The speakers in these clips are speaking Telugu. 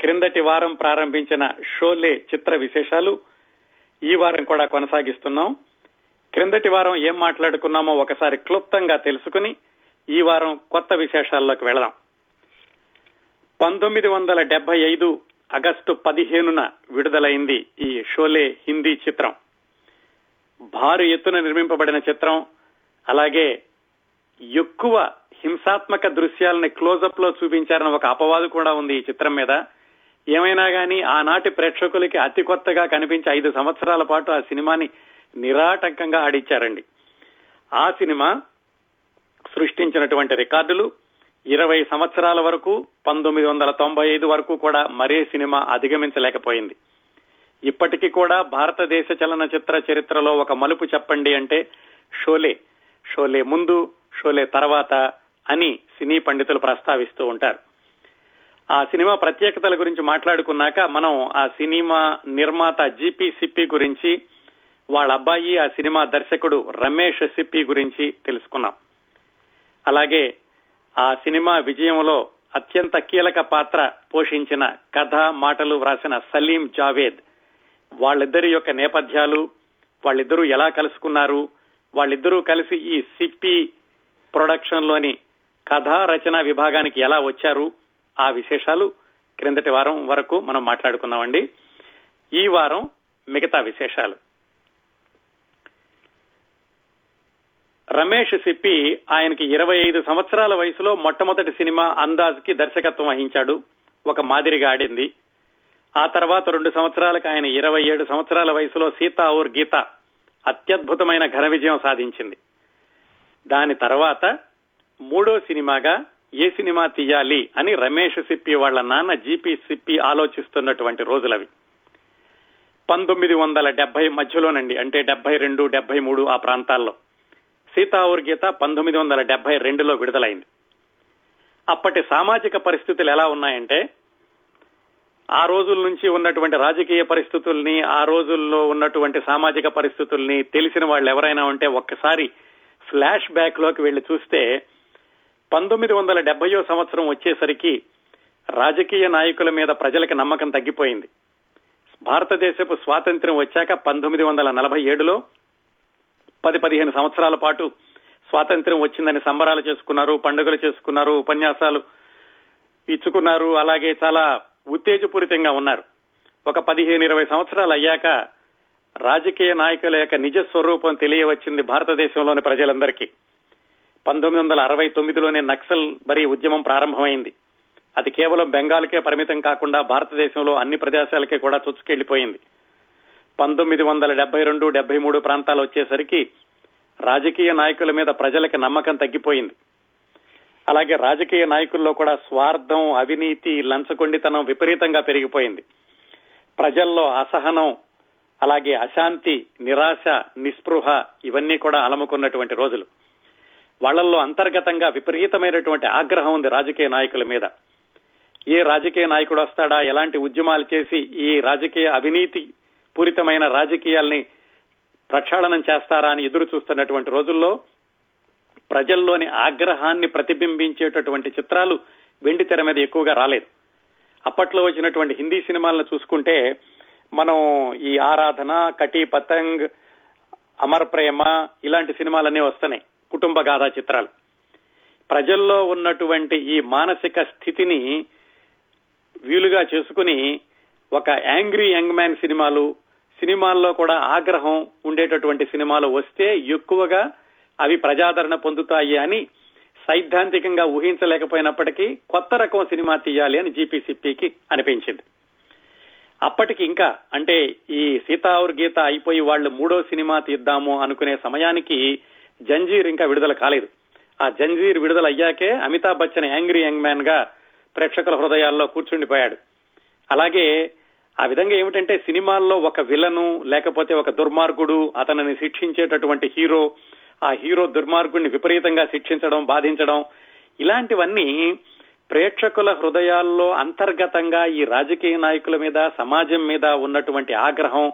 క్రిందటి వారం ప్రారంభించిన షోలే చిత్ర విశేషాలు ఈ వారం కూడా కొనసాగిస్తున్నాం. క్రిందటి వారం ఏం మాట్లాడుకున్నామో ఒకసారి క్లుప్తంగా తెలుసుకుని ఈ వారం కొత్త విశేషాల్లోకి వెళదాం. పంతొమ్మిది వందల డెబ్బై ఐదు ఆగస్టు పదిహేనున విడుదలైంది ఈ షోలే హిందీ చిత్రం. భారీ ఎత్తున నిర్మింపబడిన చిత్రం. అలాగే ఎక్కువ హింసాత్మక దృశ్యాలని క్లోజప్లో చూపించారని ఒక అపవాదు కూడా ఉంది ఈ చిత్రం మీద. ఏమైనా కానీ ఆనాటి ప్రేక్షకులకి అతి కొత్తగా కనిపించి ఐదు సంవత్సరాల పాటు ఆ సినిమాని నిరాటంకంగా ఆడిచ్చారండి. ఆ సినిమా సృష్టించినటువంటి రికార్డులు ఇరవై సంవత్సరాల వరకు పంతొమ్మిది వందల తొంభై ఐదు వరకు కూడా మరే సినిమా అధిగమించలేకపోయింది. ఇప్పటికీ కూడా భారతదేశ చలనచిత్ర చరిత్రలో ఒక మలుపు చెప్పండి అంటే షోలే షోలే ముందు షోలే తర్వాత అని సినీ పండితులు ప్రస్తావిస్తూ ఉంటారు. ఆ సినిమా ప్రత్యేకతల గురించి మాట్లాడుకున్నాక మనం ఆ సినిమా నిర్మాత జిపి సిప్పి గురించి వాళ్ళ అబ్బాయి ఆ సినిమా దర్శకుడు రమేష్ సిప్పి గురించి తెలుసుకున్నాం. అలాగే ఆ సినిమా విజయంలో అత్యంత కీలక పాత్ర పోషించిన కథ మాటలు వ్రాసిన సలీం జావేద్. వాళ్ళిద్దరి యొక్క నేపథ్యాలు వాళ్ళిద్దరూ ఎలా కలుసుకున్నారు వాళ్ళిద్దరూ కలిసి ఈ సిప్పి ప్రొడక్షన్లోని కథా రచన విభాగానికి ఎలా వచ్చారు ఆ విశేషాలు క్రిందటి వారం వరకు మనం మాట్లాడుకున్నామండి ఈ వారం మిగతా విశేషాలు. రమేష్ సిప్పి ఆయనకి ఇరవై ఐదు సంవత్సరాల వయసులో మొట్టమొదటి సినిమా అందాజ్కి దర్శకత్వం వహించాడు. ఒక మాదిరిగా ఆడింది. ఆ తర్వాత రెండు సంవత్సరాలకు ఆయన ఇరవై ఏడు సంవత్సరాల వయసులో సీతా ఊర్ గీత అత్యద్భుతమైన ఘన విజయం సాధించింది. దాని తర్వాత మూడో సినిమాగా ఏ సినిమా తీయాలి అని రమేష్ సిప్పి వాళ్ళ నాన్న జీపీ సిప్పి ఆలోచిస్తున్నటువంటి రోజులవి. పంతొమ్మిది వందల డెబ్బై మధ్యలోనండి అంటే డెబ్బై రెండు డెబ్బై మూడు ఆ ప్రాంతాల్లో. సీతావూర్ గీత పంతొమ్మిది వందల డెబ్బై రెండులో విడుదలైంది. అప్పటి సామాజిక పరిస్థితులు ఎలా ఉన్నాయంటే ఆ రోజుల నుంచి ఉన్నటువంటి రాజకీయ పరిస్థితుల్ని ఆ రోజుల్లో ఉన్నటువంటి సామాజిక పరిస్థితుల్ని తెలిసిన వాళ్ళు ఎవరైనా ఉంటే ఒక్కసారి ఫ్లాష్ బ్యాక్లోకి వెళ్ళి చూస్తే పంతొమ్మిది వందల డెబ్బయో సంవత్సరం వచ్చేసరికి రాజకీయ నాయకుల మీద ప్రజలకు నమ్మకం తగ్గిపోయింది. భారతదేశపు స్వాతంత్ర్యం వచ్చాక పంతొమ్మిది వందల నలభై ఏడులో పది పదిహేను సంవత్సరాల పాటు స్వాతంత్ర్యం వచ్చిందని సంబరాలు చేసుకున్నారు పండుగలు చేసుకున్నారు ఉపన్యాసాలు ఇచ్చుకున్నారు అలాగే చాలా ఉత్తేజపూరితంగా ఉన్నారు. ఒక పదిహేను ఇరవై సంవత్సరాలు అయ్యాక రాజకీయ నాయకుల యొక్క నిజ స్వరూపం తెలియవచ్చింది భారతదేశంలోని ప్రజలందరికీ. పంతొమ్మిది వందల అరవై తొమ్మిదిలోనే నక్సల్ బరీ ఉద్యమం ప్రారంభమైంది. అది కేవలం బెంగాల్కే పరిమితం కాకుండా భారతదేశంలో అన్ని ప్రదేశాలకే కూడా చుచ్చుకెళ్ళిపోయింది పంతొమ్మిది వందల డెబ్బై రెండు డెబ్బై మూడు ప్రాంతాలు వచ్చేసరికి రాజకీయ నాయకుల మీద ప్రజలకు నమ్మకం తగ్గిపోయింది. అలాగే రాజకీయ నాయకుల్లో కూడా స్వార్థం అవినీతి లంచగొండితనం విపరీతంగా పెరిగిపోయింది. ప్రజల్లో అసహనం అలాగే అశాంతి నిరాశ నిస్పృహ ఇవన్నీ కూడా అలముకున్నటువంటి రోజులు. వాళ్ళల్లో అంతర్గతంగా విపరీతమైనటువంటి ఆగ్రహం ఉంది రాజకీయ నాయకుల మీద. ఏ రాజకీయ నాయకుడు వస్తాడా? ఎలాంటి ఉద్యమాలు చేసి ఈ రాజకీయ అవినీతి పూరితమైన రాజకీయాల్ని ప్రక్షాళనం చేస్తారా అని ఎదురు చూస్తున్నటువంటి రోజుల్లో ప్రజల్లోని ఆగ్రహాన్ని ప్రతిబింబించేటటువంటి చిత్రాలు వెండి తెర మీద ఎక్కువగా రాలేదు. అప్పట్లో వచ్చినటువంటి హిందీ సినిమాలను చూసుకుంటే మనం ఈ ఆరాధన కటి పతంగ్ అమర్ ప్రేమ ఇలాంటి సినిమాలన్నీ వస్తున్నాయి. కుటుంబ గాథా చిత్రాలు. ప్రజల్లో ఉన్నటువంటి ఈ మానసిక స్థితిని వీలుగా చేసుకుని ఒక యాంగ్రీ యంగ్ మ్యాన్ సినిమాలు సినిమాల్లో కూడా ఆగ్రహం ఉండేటటువంటి సినిమాలు వస్తే ఎక్కువగా అవి ప్రజాదరణ పొందుతాయి అని సైద్ధాంతికంగా ఊహించలేకపోయినప్పటికీ కొత్త రకం సినిమా తీయాలి అని జీపీసీపీకి అనిపించింది. అప్పటికి ఇంకా అంటే ఈ సీతావుర్ గీత అయిపోయి వాళ్ళు మూడో సినిమా తీద్దాము అనుకునే సమయానికి జంజీర్ ఇంకా విడుదల కాలేదు. ఆ జంజీర్ విడుదల అయ్యాకే అమితాబ్ బచ్చన్ యాంగ్రీ యంగ్ మ్యాన్గా ప్రేక్షకుల హృదయాల్లో కూర్చుండిపోయాడు. అలాగే ఆ విధంగా ఏమిటంటే సినిమాల్లో ఒక విలను లేకపోతే ఒక దుర్మార్గుడు అతనిని శిక్షించేటటువంటి హీరో ఆ హీరో దుర్మార్గుడిని విపరీతంగా శిక్షించడం బాధించడం ఇలాంటివన్నీ ప్రేక్షకుల హృదయాల్లో అంతర్గతంగా ఈ రాజకీయ నాయకుల మీద సమాజం మీద ఉన్నటువంటి ఆగ్రహం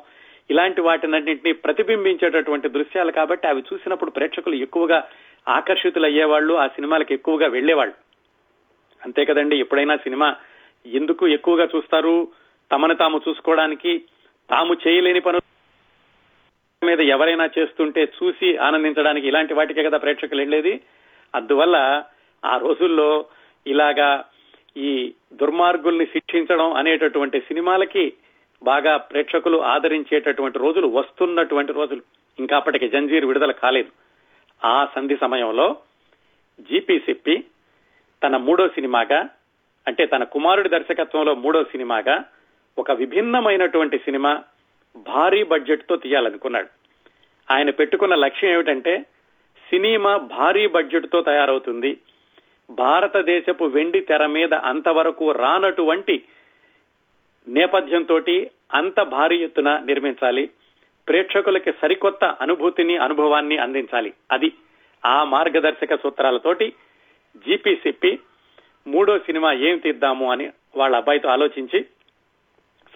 ఇలాంటి వాటినన్నింటినీ ప్రతిబింబించేటటువంటి దృశ్యాలు కాబట్టి అవి చూసినప్పుడు ప్రేక్షకులు ఎక్కువగా ఆకర్షితులు అయ్యేవాళ్ళు ఆ సినిమాలకు ఎక్కువగా వెళ్ళేవాళ్ళు అంతే కదండి ఎప్పుడైనా సినిమా ఎందుకు ఎక్కువగా చూస్తారు? తమను తాము చూసుకోవడానికి తాము చేయలేని పనులు మీద ఎవరైనా చేస్తుంటే చూసి ఆనందించడానికి ఇలాంటి వాటికే కదా ప్రేక్షకులు వెళ్ళేది. అందువల్ల ఆ రోజుల్లో ఇలాగా ఈ దుర్మార్గుల్ని శిక్షించడం అనేటటువంటి సినిమాలకి బాగా ప్రేక్షకులు ఆదరించేటటువంటి రోజులు వస్తున్నటువంటి రోజులు. ఇంకా అప్పటికి జంజీర్ విడుదల కాలేదు. ఆ సంధి సమయంలో జీపీ సిప్పి తన మూడో సినిమాగా అంటే తన కుమారుడి దర్శకత్వంలో మూడో సినిమాగా ఒక విభిన్నమైనటువంటి సినిమా భారీ బడ్జెట్తో తీయాలనుకున్నాడు. ఆయన పెట్టుకున్న లక్ష్యం ఏమిటంటే సినిమా భారీ బడ్జెట్తో తయారవుతుంది. భారతదేశపు వెండి తెర మీద అంతవరకు రానటువంటి నేపథ్యంతో అంత భారీ ఎత్తున నిర్మించాలి. ప్రేక్షకులకి సరికొత్త అనుభూతిని అనుభవాన్ని అందించాలి. అది ఆ మార్గదర్శక సూత్రాలతోటి జీపీసిప్పి మూడో సినిమా ఏం తీద్దాము అని వాళ్ళ అబ్బాయితో ఆలోచించి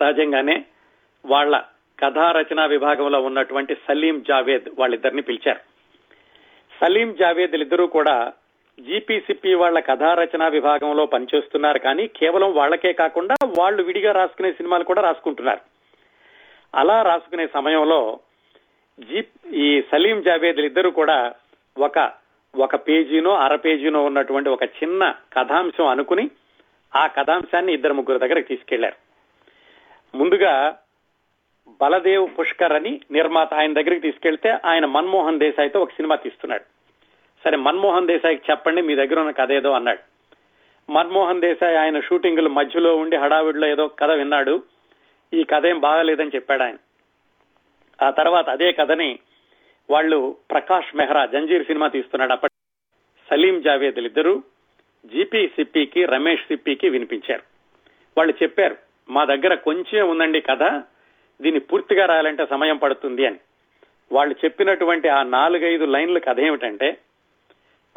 సహజంగానే వాళ్ళ కథా రచనా విభాగంలో ఉన్నటువంటి సలీం జావేద్ వాళ్ళిద్దరిని పిలిచారు. సలీం జావేద్ ఇద్దరూ కూడా జీపీసీపీ వాళ్ళ కథా రచనా విభాగంలో పనిచేస్తున్నారు కానీ కేవలం వాళ్ళకే కాకుండా వాళ్ళు విడిగా రాసుకునే సినిమాలు కూడా రాసుకుంటున్నారు. అలా రాసుకునే సమయంలో జీ ఈ సలీం జావేద్ ఇద్దరు కూడా ఒక ఒక పేజీనో అర పేజీనో ఉన్నటువంటి ఒక చిన్న కథాంశం అనుకుని ఆ కథాంశాన్ని ఇద్దరు ముగ్గురు దగ్గరకు తీసుకెళ్ళారు. ముందుగా బలదేవ్ పుష్కర్ అని నిర్మాత ఆయన దగ్గరికి తీసుకెళ్తే ఆయన మన్మోహన్ దేశాయ్తో ఒక సినిమా తీస్తున్నాడు. సరే మన్మోహన్ దేశాయికి చెప్పండి మీ దగ్గర ఉన్న కథ ఏదో అన్నాడు. మన్మోహన్ దేశాయ్ ఆయన షూటింగ్ల మధ్యలో ఉండి హడావిడిలో ఏదో కథ విన్నాడు. ఈ కథ ఏం బాగాలేదని చెప్పాడు ఆయన. ఆ తర్వాత అదే కథని వాళ్ళు ప్రకాష్ మెహ్రా జంజీర్ సినిమా తీస్తున్నాడు. అప్పటి సలీం జావేద్లు ఇద్దరు జీపీ సిప్పికి రమేష్ సిప్పికి వినిపించారు. వాళ్ళు చెప్పారు మా దగ్గర కొంచెం ఉందండి కథ దీన్ని పూర్తిగా రాయాలంటే సమయం పడుతుంది అని. వాళ్ళు చెప్పినటువంటి ఆ నాలుగైదు లైన్ల కథ ఏమిటంటే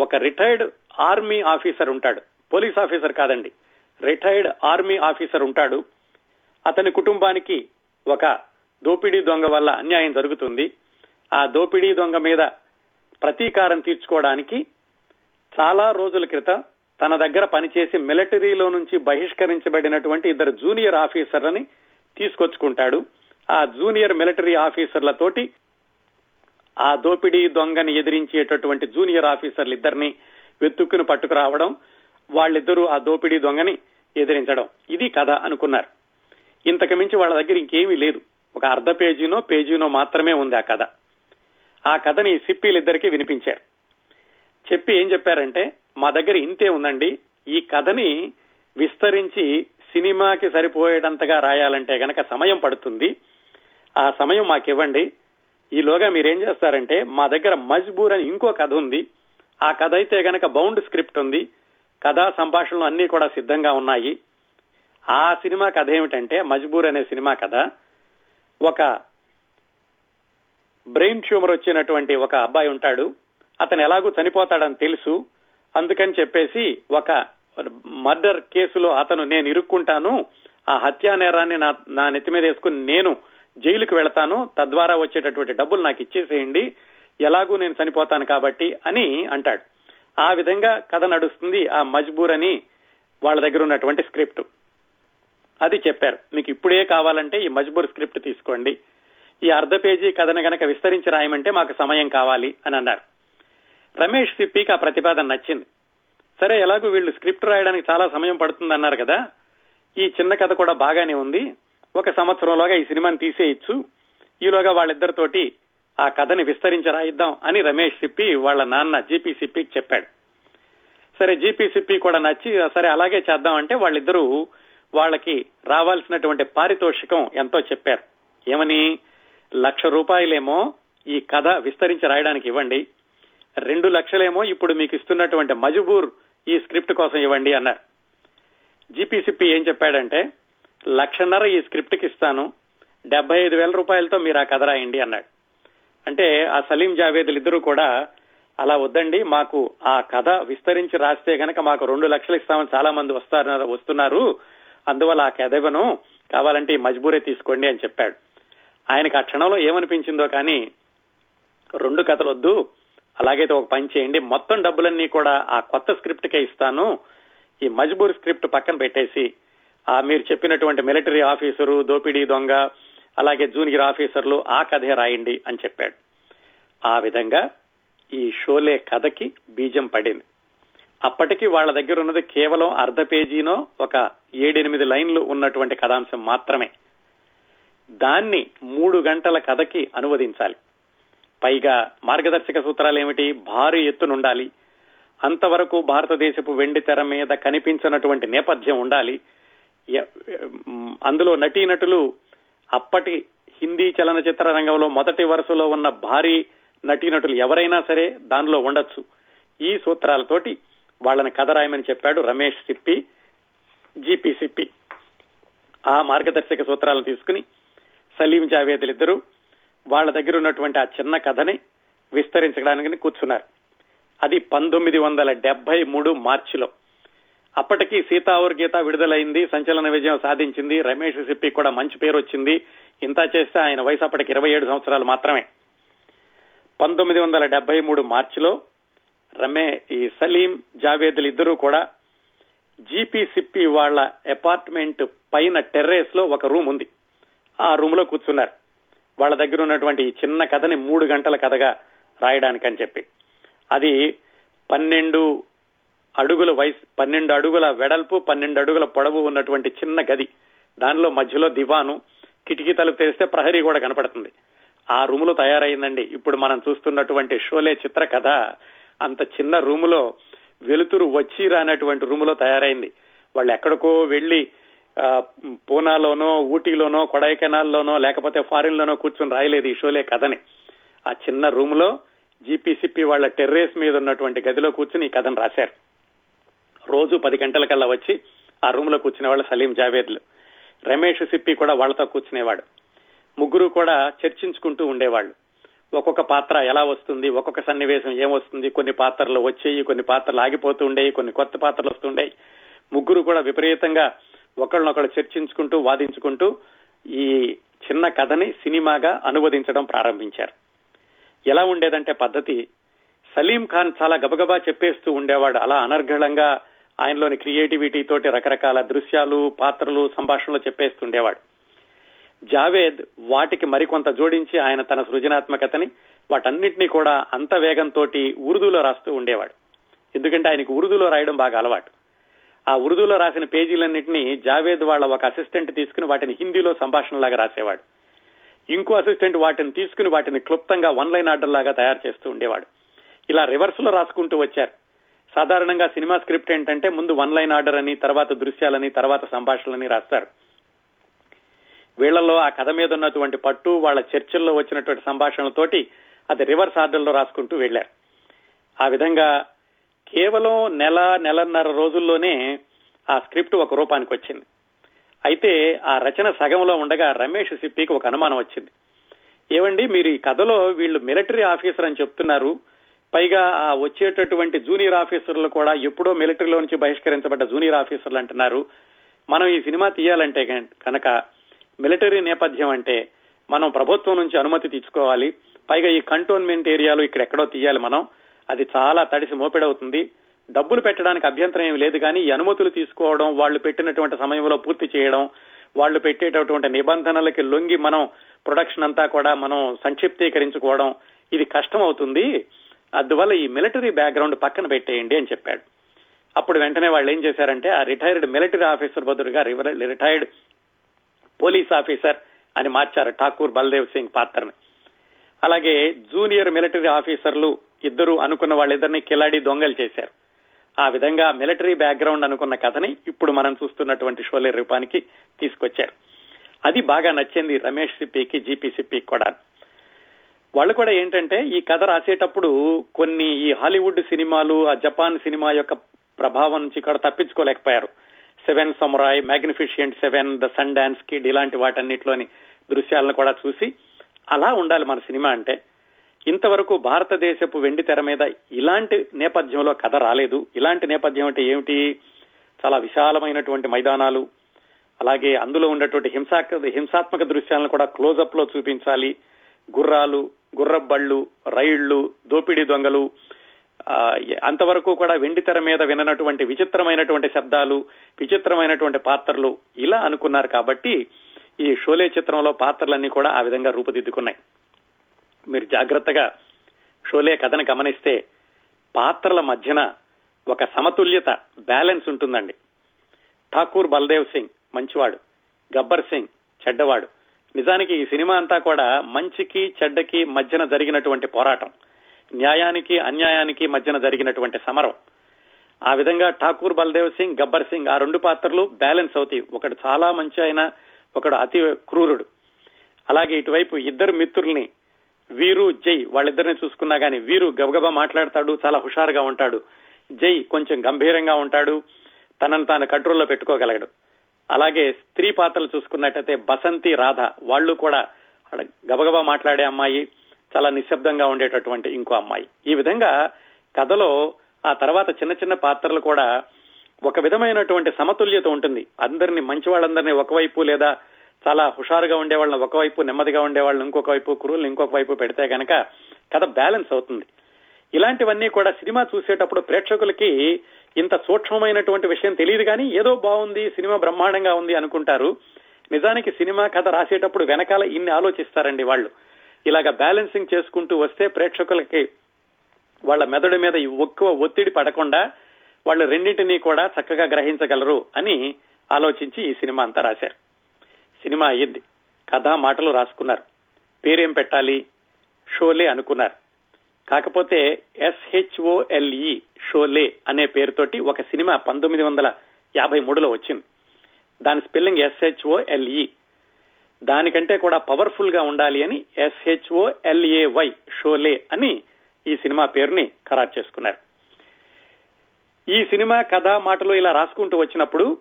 ఒక రిటైర్డ్ ఆర్మీ ఆఫీసర్ ఉంటాడు. పోలీస్ ఆఫీసర్ కాదండి. రిటైర్డ్ ఆర్మీ ఆఫీసర్ ఉంటాడు. అతని కుటుంబానికి ఒక దోపిడీ దొంగ వల్ల అన్యాయం జరుగుతుంది. ఆ దోపిడీ దొంగ మీద ప్రతీకారం తీర్చుకోవడానికి చాలా రోజుల క్రితం తన దగ్గర పనిచేసి మిలిటరీలో నుంచి బహిష్కరించబడినటువంటి ఇద్దరు జూనియర్ ఆఫీసర్లని తీసుకొచ్చుకుంటాడు. ఆ జూనియర్ మిలిటరీ ఆఫీసర్లతోటి ఆ దోపిడీ దొంగని ఎదిరించేటటువంటి జూనియర్ ఆఫీసర్లు ఇద్దరిని వెతుక్కుని పట్టుకురావడం వాళ్ళిద్దరూ ఆ దోపిడీ దొంగని ఎదిరించడం. ఇది కథ అనుకున్నారు. ఇంతకు మించి వాళ్ళ దగ్గర ఇంకేమీ లేదు. ఒక అర్ధ పేజీనో పేజీనో మాత్రమే ఉంది ఆ కథ. ఆ కథని సిప్పీలిద్దరికి వినిపించారు. చెప్పి ఏం చెప్పారంటే మా దగ్గర ఇంతే ఉందండి. ఈ కథని విస్తరించి సినిమాకి సరిపోయేటంతగా రాయాలంటే గనక సమయం పడుతుంది. ఆ సమయం మాకివ్వండి. ఈలోగా మీరేం చేస్తారంటే మా దగ్గర మజ్బూర్ అని ఇంకో కథ ఉంది. ఆ కథ అయితే గనక బౌండ్ స్క్రిప్ట్ ఉంది. కథా సంభాషణలు అన్ని కూడా సిద్ధంగా ఉన్నాయి. ఆ సినిమా కథ ఏమిటంటే మజ్బూర్ అనే సినిమా కథ. ఒక బ్రెయిన్ ట్యూమర్ వచ్చినటువంటి ఒక అబ్బాయి ఉంటాడు. అతను ఎలాగూ చనిపోతాడని తెలుసు. అందుకని చెప్పేసి ఒక మర్డర్ కేసులో అతను నేను ఇరుక్కుంటాను. ఆ హత్యా నేరాన్ని నా నా నెత్తి మీద వేసుకుని నేను జైలుకు వెళతాను తద్వారా వచ్చేటటువంటి డబ్బులు నాకు ఇచ్చేసేయండి ఎలాగూ నేను చనిపోతాను కాబట్టి అని అంటాడు. ఆ విధంగా కథ నడుస్తుంది ఆ మజ్బూర్ అని వాళ్ళ దగ్గర ఉన్నటువంటి స్క్రిప్ట్. అది చెప్పారు. మీకు ఇప్పుడే కావాలంటే ఈ మజ్బూర్ స్క్రిప్ట్ తీసుకోండి. ఈ అర్ధ పేజీ కథను గనక విస్తరించి రాయమంటే మాకు సమయం కావాలి అని అన్నారు. రమేష్ సిప్పికి ఆ ప్రతిపాదన నచ్చింది. సరే ఎలాగో వీళ్ళు స్క్రిప్ట్ రాయడానికి చాలా సమయం పడుతుంది అన్నారు కదా. ఈ చిన్న కథ కూడా బాగానే ఉంది. ఒక సంవత్సరంలోగా ఈ సినిమాని తీసేయచ్చు. ఈలోగా వాళ్ళిద్దరితోటి ఆ కథని విస్తరించి రాయిద్దాం అని రమేష్ సిప్పి వాళ్ళ నాన్న జీపీ సిప్పికి చెప్పాడు. సరే జీపీ సిప్పి కూడా నచ్చి సరే అలాగే చేద్దాం అంటే వాళ్ళిద్దరూ వాళ్ళకి రావాల్సినటువంటి పారితోషికం ఎంతో చెప్పారు. ఏమని? లక్ష రూపాయలేమో ఈ కథ విస్తరించి రాయడానికి ఇవ్వండి. రెండు లక్షలేమో ఇప్పుడు మీకు ఇస్తున్నటువంటి మజబూర్ ఈ స్క్రిప్ట్ కోసం ఇవ్వండి అన్నారు. జీపీసీపీ ఏం చెప్పాడంటే లక్షన్నర ఈ స్క్రిప్ట్కి ఇస్తాను. డెబ్బై ఐదు వేల రూపాయలతో మీరు ఆ కథ రాయండి అన్నాడు. అంటే ఆ సలీం జావేదులు ఇద్దరు కూడా అలా వద్దండి మాకు ఆ కథ విస్తరించి రాస్తే గనక మాకు రెండు లక్షలు ఇస్తామని చాలా మంది వస్తారు వస్తున్నారు. అందువల్ల ఆ కథ ఇవ్వను కావాలంటే ఈ మజ్బూరే తీసుకోండి అని చెప్పాడు. ఆయనకు ఆ క్షణంలో ఏమనిపించిందో కానీ రెండు కథలు వద్దు అలాగైతే ఒక పని చేయండి మొత్తం డబ్బులన్నీ కూడా ఆ కొత్త స్క్రిప్ట్ కే ఇస్తాను. ఈ మజ్బూర్ స్క్రిప్ట్ పక్కన పెట్టేసి మీరు చెప్పినటువంటి మిలిటరీ ఆఫీసరు దోపిడీ దొంగ అలాగే జూనియర్ ఆఫీసర్లు ఆ కథే రాయండి అని చెప్పాడు. ఆ విధంగా ఈ షోలే కథకి బీజం పడింది. అప్పటికి వాళ్ళ దగ్గర ఉన్నది కేవలం అర్ధ పేజీనో ఒక ఏడెనిమిది లైన్లు ఉన్నటువంటి కథాంశం మాత్రమే. దాన్ని మూడు గంటల కథకి అనువదించాలి. పైగా మార్గదర్శక సూత్రాలు ఏమిటి? భారీ ఎత్తునుండాలి అంతవరకు భారతదేశపు వెండి తెర మీద కనిపించినటువంటి నేపథ్యం ఉండాలి. అందులో నటీనటులు అప్పటి హిందీ చలనచిత్ర రంగంలో మొదటి వరుసలో ఉన్న భారీ నటీనటులు ఎవరైనా సరే దానిలో ఉండొచ్చు. ఈ సూత్రాలతోటి వాళ్ళని కథ రాయమని చెప్పాడు రమేష్ సిప్పి జీపీ సిప్పి. ఆ మార్గదర్శక సూత్రాలను తీసుకుని సలీం జావేదులిద్దరూ ఇద్దరు వాళ్ళ దగ్గర ఉన్నటువంటి ఆ చిన్న కథని విస్తరించడానికి కూర్చున్నారు. అది పంతొమ్మిది వందల డెబ్బై మూడు మార్చిలో. అప్పటికి సీతావర్ గీత విడుదలైంది సంచలన విజయం సాధించింది రమేష్ సిప్పి కూడా మంచి పేరు వచ్చింది. ఇంత చేస్తే ఆయన వయసు అప్పటికి ఇరవై ఏడు సంవత్సరాలు మాత్రమే. పంతొమ్మిది వందల డెబ్బై మూడు మార్చిలో రమే ఈ సలీం జావేద్లు ఇద్దరూ కూడా జీపీ సిప్పి వాళ్ళ అపార్ట్మెంట్ పైన టెర్రేస్లో ఒక రూమ్ ఉంది. ఆ రూమ్లో కూర్చున్నారు. వాళ్ళ దగ్గర ఉన్నటువంటి ఈ చిన్న కథని మూడు గంటల కథగా రాయడానికి అని చెప్పి. అది పన్నెండు అడుగుల వయసు పన్నెండు అడుగుల వెడల్పు పన్నెండు అడుగుల పొడవు ఉన్నటువంటి చిన్న గది. దానిలో మధ్యలో దివాను కిటికీ తలుపు తెరిస్తే ప్రహరీ కూడా కనపడుతుంది. ఆ రూములో తయారైందండి. ఇప్పుడు మనం చూస్తున్నటువంటి షోలే చిత్ర కథ అంత చిన్న రూములో వెలుతురు వచ్చి రానటువంటి రూములో తయారైంది. వాళ్ళు ఎక్కడికో వెళ్ళి పూనాలోనో ఊటీలోనో కొడైకెనాల్లోనో లేకపోతే ఫారిన్ లోనో కూర్చొని రాయలేదు ఈ షోలే కథని. ఆ చిన్న రూమ్లో జీపీసీపీ వాళ్ళ టెర్రేస్ మీద ఉన్నటువంటి గదిలో కూర్చుని ఈ కథను రాశారు. రోజు పది గంటలకల్లా వచ్చి ఆ రూమ్లో కూర్చునే వాళ్ళు సలీం జావేద్లు. రమేష్ సిప్పి కూడా వాళ్ళతో కూర్చునేవాడు. ముగ్గురు కూడా చర్చించుకుంటూ ఉండేవాళ్ళు. ఒక్కొక్క పాత్ర ఎలా వస్తుంది ఒక్కొక్క సన్నివేశం ఏమొస్తుంది కొన్ని పాత్రలు వచ్చేయి కొన్ని పాత్రలు ఆగిపోతూ ఉండేవి కొన్ని కొత్త పాత్రలు వస్తుండేవి ముగ్గురు కూడా విపరీతంగా ఒకళ్ళనొకళ్ళు చర్చించుకుంటూ వాదించుకుంటూ ఈ చిన్న కథని సినిమాగా అనువదించడం ప్రారంభించారు. ఎలా ఉండేదంటే పద్ధతి సలీం ఖాన్ చాలా గబగబా చెప్పేస్తూ ఉండేవాడు. అలా అనర్గళంగా ఆయనలోని క్రియేటివిటీ తోటి రకరకాల దృశ్యాలు పాత్రలు సంభాషణలు చెప్పేస్తుండేవాడు. జావేద్ వాటికి మరికొంత జోడించి ఆయన తన సృజనాత్మకతని వాటన్నిటినీ కూడా అంత వేగంతో ఉర్దూలో రాస్తూ ఉండేవాడు. ఎందుకంటే ఆయనకు ఉర్దూలో రాయడం బాగా అలవాటు. ఆ ఉర్దూలో రాసిన పేజీలన్నింటినీ జావేద్ వాళ్ళ ఒక అసిస్టెంట్ తీసుకుని వాటిని హిందీలో సంభాషణలాగా రాసేవాడు. ఇంకో అసిస్టెంట్ వాటిని తీసుకుని వాటిని క్లుప్తంగా వన్ లైన్ ఆర్డర్ లాగా తయారు చేస్తూ ఉండేవాడు. ఇలా రివర్స్లో రాసుకుంటూ వచ్చారు. సాధారణంగా సినిమా స్క్రిప్ట్ ఏంటంటే ముందు వన్ లైన్ ఆర్డర్ అని తర్వాత దృశ్యాలని తర్వాత సంభాషణలని రాస్తారు. వీళ్ళలో ఆ కథ మీద ఉన్నటువంటి పట్టు వాళ్ళ చర్చల్లో వచ్చినటువంటి సంభాషణలతోటి అది రివర్స్ ఆర్డర్లో రాసుకుంటూ వెళ్ళారు ఆ విధంగా కేవలం నెల నెలన్నర రోజుల్లోనే ఆ స్క్రిప్ట్ ఒక రూపానికి వచ్చింది. అయితే ఆ రచన సగంలో ఉండగా రమేష్ సిప్పికి ఒక అనుమానం వచ్చింది. ఏమండి మీరు ఈ కథలో వీళ్ళు మిలిటరీ ఆఫీసర్ అని చెప్తున్నారు పైగా ఆ వచ్చేటటువంటి జూనియర్ ఆఫీసర్లు కూడా ఎప్పుడో మిలిటరీలో నుంచి బహిష్కరించబడ్డ జూనియర్ ఆఫీసర్లు అంటున్నారు. మనం ఈ సినిమా తీయాలంటే కనుక మిలిటరీ నేపథ్యం అంటే మనం ప్రభుత్వం నుంచి అనుమతి తీసుకోవాలి. పైగా ఈ కంటోన్మెంట్ ఏరియాలో ఇక్కడ ఎక్కడో తీయాలి మనం. అది చాలా తడిసి మోపెడవుతుంది. డబ్బులు పెట్టడానికి అభ్యంతరం ఏమి లేదు కానీ ఈ అనుమతులు తీసుకోవడం వాళ్ళు పెట్టినటువంటి సమయంలో పూర్తి చేయడం వాళ్ళు పెట్టేటటువంటి నిబంధనలకి లొంగి మనం ప్రొడక్షన్ అంతా కూడా మనం సంక్షిప్తీకరించుకోవడం ఇది కష్టం అవుతుంది అందువల్ల ఈ మిలిటరీ బ్యాక్గ్రౌండ్ పక్కన పెట్టేయండి అని చెప్పాడు. అప్పుడు వెంటనే వాళ్ళు ఏం చేశారంటే ఆ రిటైర్డ్ మిలిటరీ ఆఫీసర్ బదులుగా రిటైర్డ్ పోలీస్ ఆఫీసర్ అని మార్చారు ఠాకూర్ బల్దేవ్ సింగ్ పాత్రని. అలాగే జూనియర్ మిలిటరీ ఆఫీసర్లు ఇద్దరు అనుకున్న వాళ్ళిద్దరిని కిలాడి దొంగలు చేశారు. ఆ విధంగా మిలిటరీ బ్యాక్గ్రౌండ్ అనుకున్న కథని ఇప్పుడు మనం చూస్తున్నటువంటి షోలే రూపానికి తీసుకొచ్చారు. అది బాగా నచ్చింది రమేష్ సిప్పికి జీపీ సిప్పికి కూడా. వాళ్ళు కూడా ఏంటంటే ఈ కథ రాసేటప్పుడు కొన్ని ఈ హాలీవుడ్ సినిమాలు ఆ జపాన్ సినిమా యొక్క ప్రభావం నుంచి ఇక్కడ తప్పించుకోలేకపోయారు. Seven samurai magnificent seven the Sundance kid ఇలాంటి వాటన్నిటిలోని దృశ్యాలను కూడా చూసి అలా ఉండాలి మన సినిమా అంటే. ఇంతవరకు భారతదేశపు వెండి తెర మీద ఇలాంటి నేపథ్యంలో కథ రాలేదు. ఇలాంటి నేపథ్యం అంటే ఏమిటి? చాలా విశాలమైనటువంటి మైదానాలు అలాగే అందులో ఉన్నటువంటి హింసా హింసాత్మక దృశ్యాలను కూడా క్లోజప్లో చూపించాలి. గుర్రాలు గుర్రబళ్ళు రైళ్ళు దోపిడీ దొంగలు అంతవరకు కూడా వెండి తెర మీద విననటువంటి విచిత్రమైనటువంటి శబ్దాలు విచిత్రమైనటువంటి పాత్రలు ఇలా అనుకున్నారు కాబట్టి ఈ షోలే చిత్రంలో పాత్రలన్నీ కూడా ఆ విధంగా రూపుదిద్దుకున్నాయి. మీరు జాగ్రత్తగా షోలే కథను గమనిస్తే పాత్రల మధ్యన ఒక సమతుల్యత బ్యాలెన్స్ ఉంటుందండి. ఠాకూర్ బల్దేవ్ సింగ్ మంచివాడు గబ్బర్ సింగ్ చెడ్డవాడు. నిజానికి ఈ సినిమా అంతా కూడా మంచికి చెడ్డకి మధ్యన జరిగినటువంటి పోరాటం. న్యాయానికి అన్యాయానికి మధ్యన జరిగినటువంటి సమరం. ఆ విధంగా ఠాకూర్ బల్దేవ్ సింగ్ గబ్బర్ సింగ్ ఆ రెండు పాత్రలు బ్యాలెన్స్ అవుతాయి. ఒకడు చాలా మంచి ఆయన ఒకడు అతి క్రూరుడు. అలాగే ఇటువైపు ఇద్దరు మిత్రుల్ని వీరు జై వాళ్ళిద్దరిని చూసుకున్నా కానీ వీరు గబగబా మాట్లాడతాడు చాలా హుషారుగా ఉంటాడు. జై కొంచెం గంభీరంగా ఉంటాడు తనను తాను కంట్రోల్లో పెట్టుకోగలగడు అలాగే స్త్రీ పాత్రలు చూసుకున్నట్టయితే బసంతి రాధ వాళ్ళు కూడా గబగబా మాట్లాడే అమ్మాయి చాలా నిశ్శబ్దంగా ఉండేటటువంటి ఇంకో అమ్మాయి. ఈ విధంగా కథలో ఆ తర్వాత చిన్న చిన్న పాత్రలు కూడా ఒక విధమైనటువంటి సమతుల్యత ఉంటుంది. అందరినీ మంచి వాళ్ళందరినీ ఒకవైపు లేదా చాలా హుషారుగా ఉండే వాళ్ళని ఒకవైపు నెమ్మదిగా ఉండే వాళ్ళని ఇంకొక వైపు కురువులు ఇంకొక వైపు పెడితే కనుక కథ బ్యాలెన్స్ అవుతుంది. ఇలాంటివన్నీ కూడా సినిమా చూసేటప్పుడు ప్రేక్షకులకి ఇంత సూక్ష్మమైనటువంటి విషయం తెలియదు కానీ ఏదో బాగుంది సినిమా బ్రహ్మాండంగా ఉంది అనుకుంటారు. నిజానికి సినిమా కథ రాసేటప్పుడు వెనకాల ఇన్ని ఆలోచిస్తారండి వాళ్ళు. ఇలాగ బ్యాలెన్సింగ్ చేసుకుంటూ వస్తే ప్రేక్షకులకి వాళ్ళ మెదడు మీద ఎక్కువ ఒత్తిడి పడకుండా వాళ్ళు రెండింటినీ కూడా చక్కగా గ్రహించగలరు అని ఆలోచించి ఈ సినిమా అంతా రాశారు. సినిమా అయ్యింది. కథ మాటలు రాసుకున్నారు. పేరేం పెట్టాలి? షోలే అనుకున్నారు. కాకపోతే ఎస్హెచ్ఓఎల్ఈ షోలే అనే పేరుతోటి ఒక సినిమా పంతొమ్మిది వందల యాభై మూడులో వచ్చింది. దాని స్పెల్లింగ్ ఎస్హెచ్ఓఎల్ఈ దానికంటే కూడా పవర్ఫుల్గా ఉండాలి అని ఎస్హెచ్ఓఎల్ఏవై షోలే అని ఈ సినిమా పేరుని ఖరారు చేసుకున్నారు. ఈ సినిమా కథ మాటలు ఇలా రాసుకుంటూ వచ్చినప్పుడు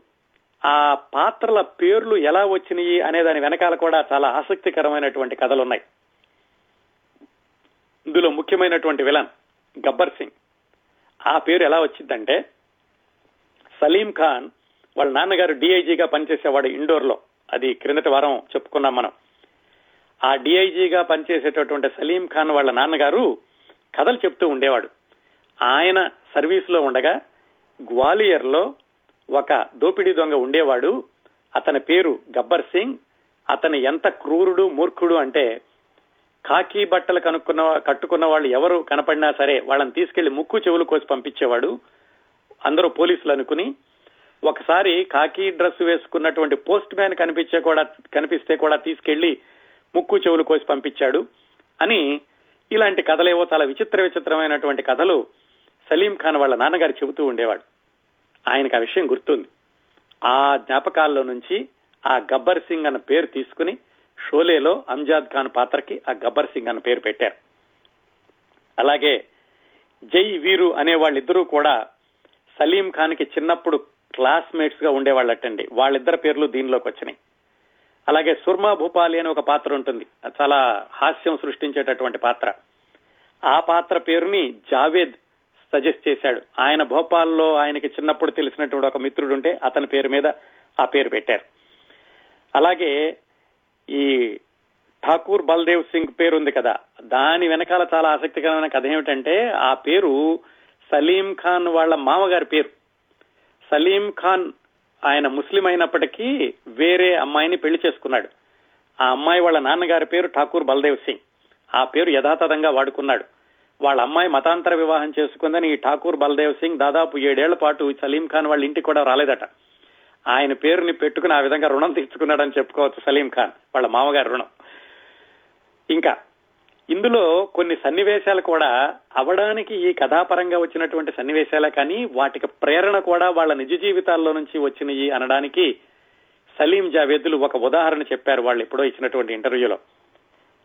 ఆ పాత్రల పేర్లు ఎలా వచ్చినాయి అనే దాని వెనకాల కూడా చాలా ఆసక్తికరమైనటువంటి కథలు ఉన్నాయి ఇందులో ముఖ్యమైనటువంటి విలన్ గబ్బర్ సింగ్. ఆ పేరు ఎలా వచ్చిందంటే సలీం ఖాన్ వాళ్ళ నాన్నగారు డిఐజీగా పనిచేసేవాడు ఇండోర్లో అది క్రిందటి వారం చెప్పుకున్నాం మనం. ఆ డిఐజీగా పనిచేసేటటువంటి సలీం ఖాన్ వాళ్ళ నాన్నగారు కథలు చెప్తూ ఉండేవాడు. ఆయన సర్వీస్లో ఉండగా గ్వాలియర్లో ఒక దోపిడీ దొంగ ఉండేవాడు. అతని పేరు గబ్బర్ సింగ్. అతను ఎంత క్రూరుడు మూర్ఖుడు అంటే కాకి బట్టలు కనుక్కున్న కట్టుకున్న వాళ్ళు ఎవరు కనపడినా సరే వాళ్ళని తీసుకెళ్ళి ముక్కు చెవులు కోసి పంపించేవాడు. అందరూ పోలీసులు అనుకుని ఒకసారి కాకి డ్రెస్ వేసుకున్నటువంటి పోస్ట్ మ్యాన్ కనిపించే కూడా కనిపిస్తే కూడా తీసుకెళ్ళి ముక్కు చెవులు కోసి పంపించాడు. అని ఇలాంటి కథలేవో చాలా విచిత్ర విచిత్రమైనటువంటి కథలు సలీం ఖాన్ వాళ్ళ నాన్నగారు చెబుతూ ఉండేవాడు. ఆయనకు ఆ విషయం గుర్తుంది. ఆ జ్ఞాపకాల్లో నుంచి ఆ గబ్బర్ సింగ్ అన్న పేరు తీసుకుని షోలేలో అంజాద్ ఖాన్ పాత్రకి ఆ గబ్బర్ సింగ్ అన్న పేరు పెట్టారు. అలాగే జై వీరు అనే వాళ్ళిద్దరూ కూడా సలీం ఖాన్కి చిన్నప్పుడు క్లాస్మేట్స్గా ఉండేవాళ్ళటండి. వాళ్ళిద్దరి పేర్లు దీనిలోకి వచ్చినాయి. అలాగే సుర్మా భూపాలి అని ఒక పాత్ర ఉంటుంది. చాలా హాస్యం సృష్టించేటటువంటి పాత్ర. ఆ పాత్ర పేరుని జావేద్ సజెస్ట్ చేశాడు. ఆయన భోపాల్లో ఆయనకి చిన్నప్పుడు తెలిసినటువంటి ఒక మిత్రుడు ఉంటే అతని పేరు మీద ఆ పేరు పెట్టారు. అలాగే ఈ ఠాకూర్ బల్దేవ్ సింగ్ పేరు ఉంది కదా. దాని వెనకాల చాలా ఆసక్తికరమైన కథ ఏమిటంటే ఆ పేరు సలీం ఖాన్ వాళ్ళ మామగారి పేరు. సలీం ఖాన్ ఆయన ముస్లిం అయినప్పటికీ వేరే అమ్మాయిని పెళ్ళి చేసుకున్నాడు. ఆ అమ్మాయి వాళ్ళ నాన్నగారి పేరు ఠాకూర్ బల్దేవ్ సింగ్. ఆ పేరు యథాతథంగా వాడుకున్నాడు. వాళ్ళ అమ్మాయి మతాంతర వివాహం చేసుకుందని ఈ ఠాకూర్ బల్దేవ్ సింగ్ దాదాపు ఏడేళ్ళ పాటు సలీం ఖాన్ వాళ్ళ ఇంటికి కూడా రాలేదట. ఆయన పేరుని పెట్టుకుని ఆ విధంగా రుణం తీర్చుకున్నాడని చెప్పుకోవచ్చు సలీం ఖాన్ వాళ్ళ మామగారి రుణం. ఇంకా ఇందులో కొన్ని సన్నివేశాలు కూడా అవడానికి ఈ కథాపరంగా వచ్చినటువంటి సన్నివేశాలే కానీ వాటికి ప్రేరణ కూడా వాళ్ళ నిజ జీవితాల్లో నుంచి వచ్చినాయి అనడానికి సలీం జావేద్లు ఒక ఉదాహరణ చెప్పారు వాళ్ళు ఎప్పుడో ఇచ్చినటువంటి ఇంటర్వ్యూలో.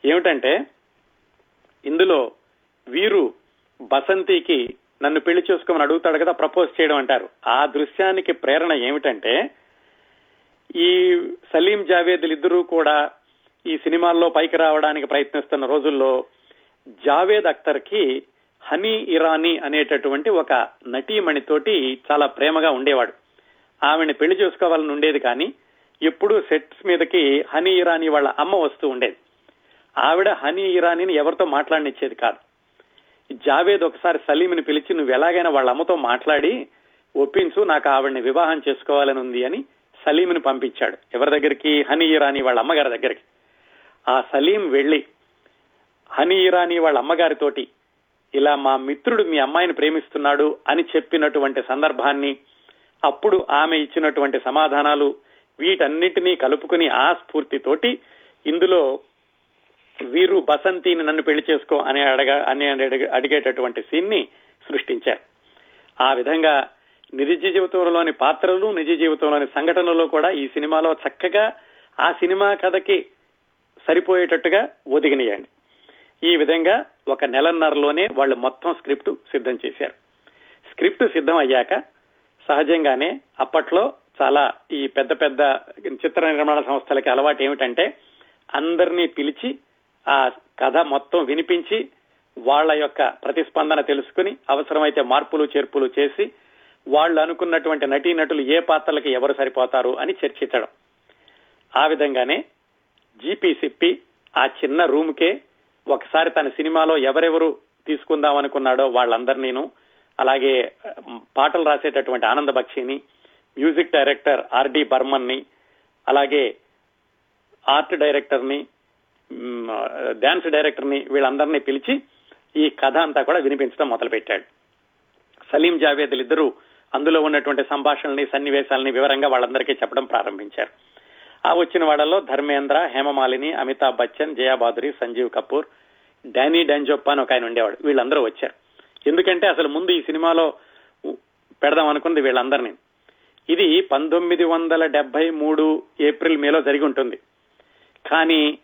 ఏమిటంటే ఇందులో వీరు బసంతికి నన్ను పెళ్ళి చేసుకోమని అడుగుతాడు కదా ప్రపోజ్ చేయడం అంటారు. ఆ దృశ్యానికి ప్రేరణ ఏమిటంటే ఈ సలీం జావేద్లు ఇద్దరూ కూడా ఈ సినిమాల్లో పైకి రావడానికి ప్రయత్నిస్తున్న రోజుల్లో జావేద్ అఖ్తర్కి హనీ ఇరానీ అనేటటువంటి ఒక నటీమణితోటి చాలా ప్రేమగా ఉండేవాడు. ఆవిడని పెళ్ళి చేసుకోవాలని ఉండేది కానీ ఎప్పుడూ సెట్స్ మీదకి హనీ ఇరానీ వాళ్ళ అమ్మ వస్తూ ఉండేది. ఆవిడ హనీ ఇరానీని ఎవరితో మాట్లాడనిచ్చేది కాదు. జావేద్ ఒకసారి సలీంని పిలిచి నువ్వు ఎలాగైనా వాళ్ళ అమ్మతో మాట్లాడి ఒప్పించు నాకు ఆవిడ్ని వివాహం చేసుకోవాలని ఉంది అని సలీంని పంపించాడు. ఎవరి దగ్గరికి? హనీ ఇరానీ వాళ్ళ అమ్మగారి దగ్గరికి. ఆ సలీం వెళ్ళి హనీ ఇరానీ వాళ్ళ అమ్మగారితోటి ఇలా మా మిత్రుడు మీ అమ్మాయిని ప్రేమిస్తున్నాడు అని చెప్పినటువంటి సందర్భాన్ని అప్పుడు ఆమె ఇచ్చినటువంటి సమాధానాలు వీటన్నిటినీ కలుపుకుని ఆ స్ఫూర్తితోటి ఇందులో వీరు బసంతిని నన్ను పెళ్ళి చేసుకో అని అడగ అని అడిగేటటువంటి సీన్ని సృష్టించారు. ఆ విధంగా నిజ జీవితంలోని పాత్రలు నిజ జీవితంలోని సంఘటనలు కూడా ఈ సినిమాలో చక్కగా ఆ సినిమా కథకి సరిపోయేటట్టుగా ఒదిగినాయండి. ఈ విధంగా ఒక నెలన్నరలోనే వాళ్ళు మొత్తం స్క్రిప్ట్ సిద్ధం చేశారు. స్క్రిప్ట్ సిద్ధం అయ్యాక సహజంగానే అప్పట్లో చాలా ఈ పెద్ద పెద్ద చిత్ర నిర్మాణ సంస్థలకి అలవాటు ఏమిటంటే అందరినీ పిలిచి ఆ కథ మొత్తం వినిపించి వాళ్ళ యొక్క ప్రతిస్పందన తెలుసుకుని అవసరమైతే మార్పులు చేర్పులు చేసి వాళ్ళు అనుకున్నటువంటి నటీనటులు ఏ పాత్రలకి ఎవరు సరిపోతారు అని చర్చించడం. ఆ విధంగానే జీపీ సిప్పి ఆ చిన్న రూమ్కే ఒకసారి తన సినిమాలో ఎవరెవరు తీసుకుందాం అనుకున్నాడో వాళ్ళందరినీను అలాగే పాటలు రాసేటటువంటి ఆనంద బక్షిని మ్యూజిక్ డైరెక్టర్ ఆర్డి బర్మన్ని అలాగే ఆర్ట్ డైరెక్టర్ని డాన్స్ డైరెక్టర్ని వీళ్ళందరినీ పిలిచి ఈ కథ అంతా కూడా వినిపించడం మొదలుపెట్టాడు. సలీం జావేద్లు ఇద్దరు అందులో ఉన్నటువంటి సంభాషణల్ని సన్నివేశాలని వివరంగా వాళ్ళందరికీ చెప్పడం ప్రారంభించారు. ఆ వచ్చిన వాళ్ళలో ధర్మేంద్ర హేమమాలిని అమితాబ్ బచ్చన్ జయాబాదురి సంజీవ్ కపూర్ డానీ డాంజోప్ప అని ఒక ఆయన ఉండేవాడు. వీళ్ళందరూ వచ్చారు. ఎందుకంటే అసలు ముందు ఈ సినిమాలో పెడదాం అనుకుంది వీళ్ళందరినీ. ఇది పంతొమ్మిది వందల డెబ్బై మూడు ఏప్రిల్ మేలో జరిగి ఉంటుంది. కానీ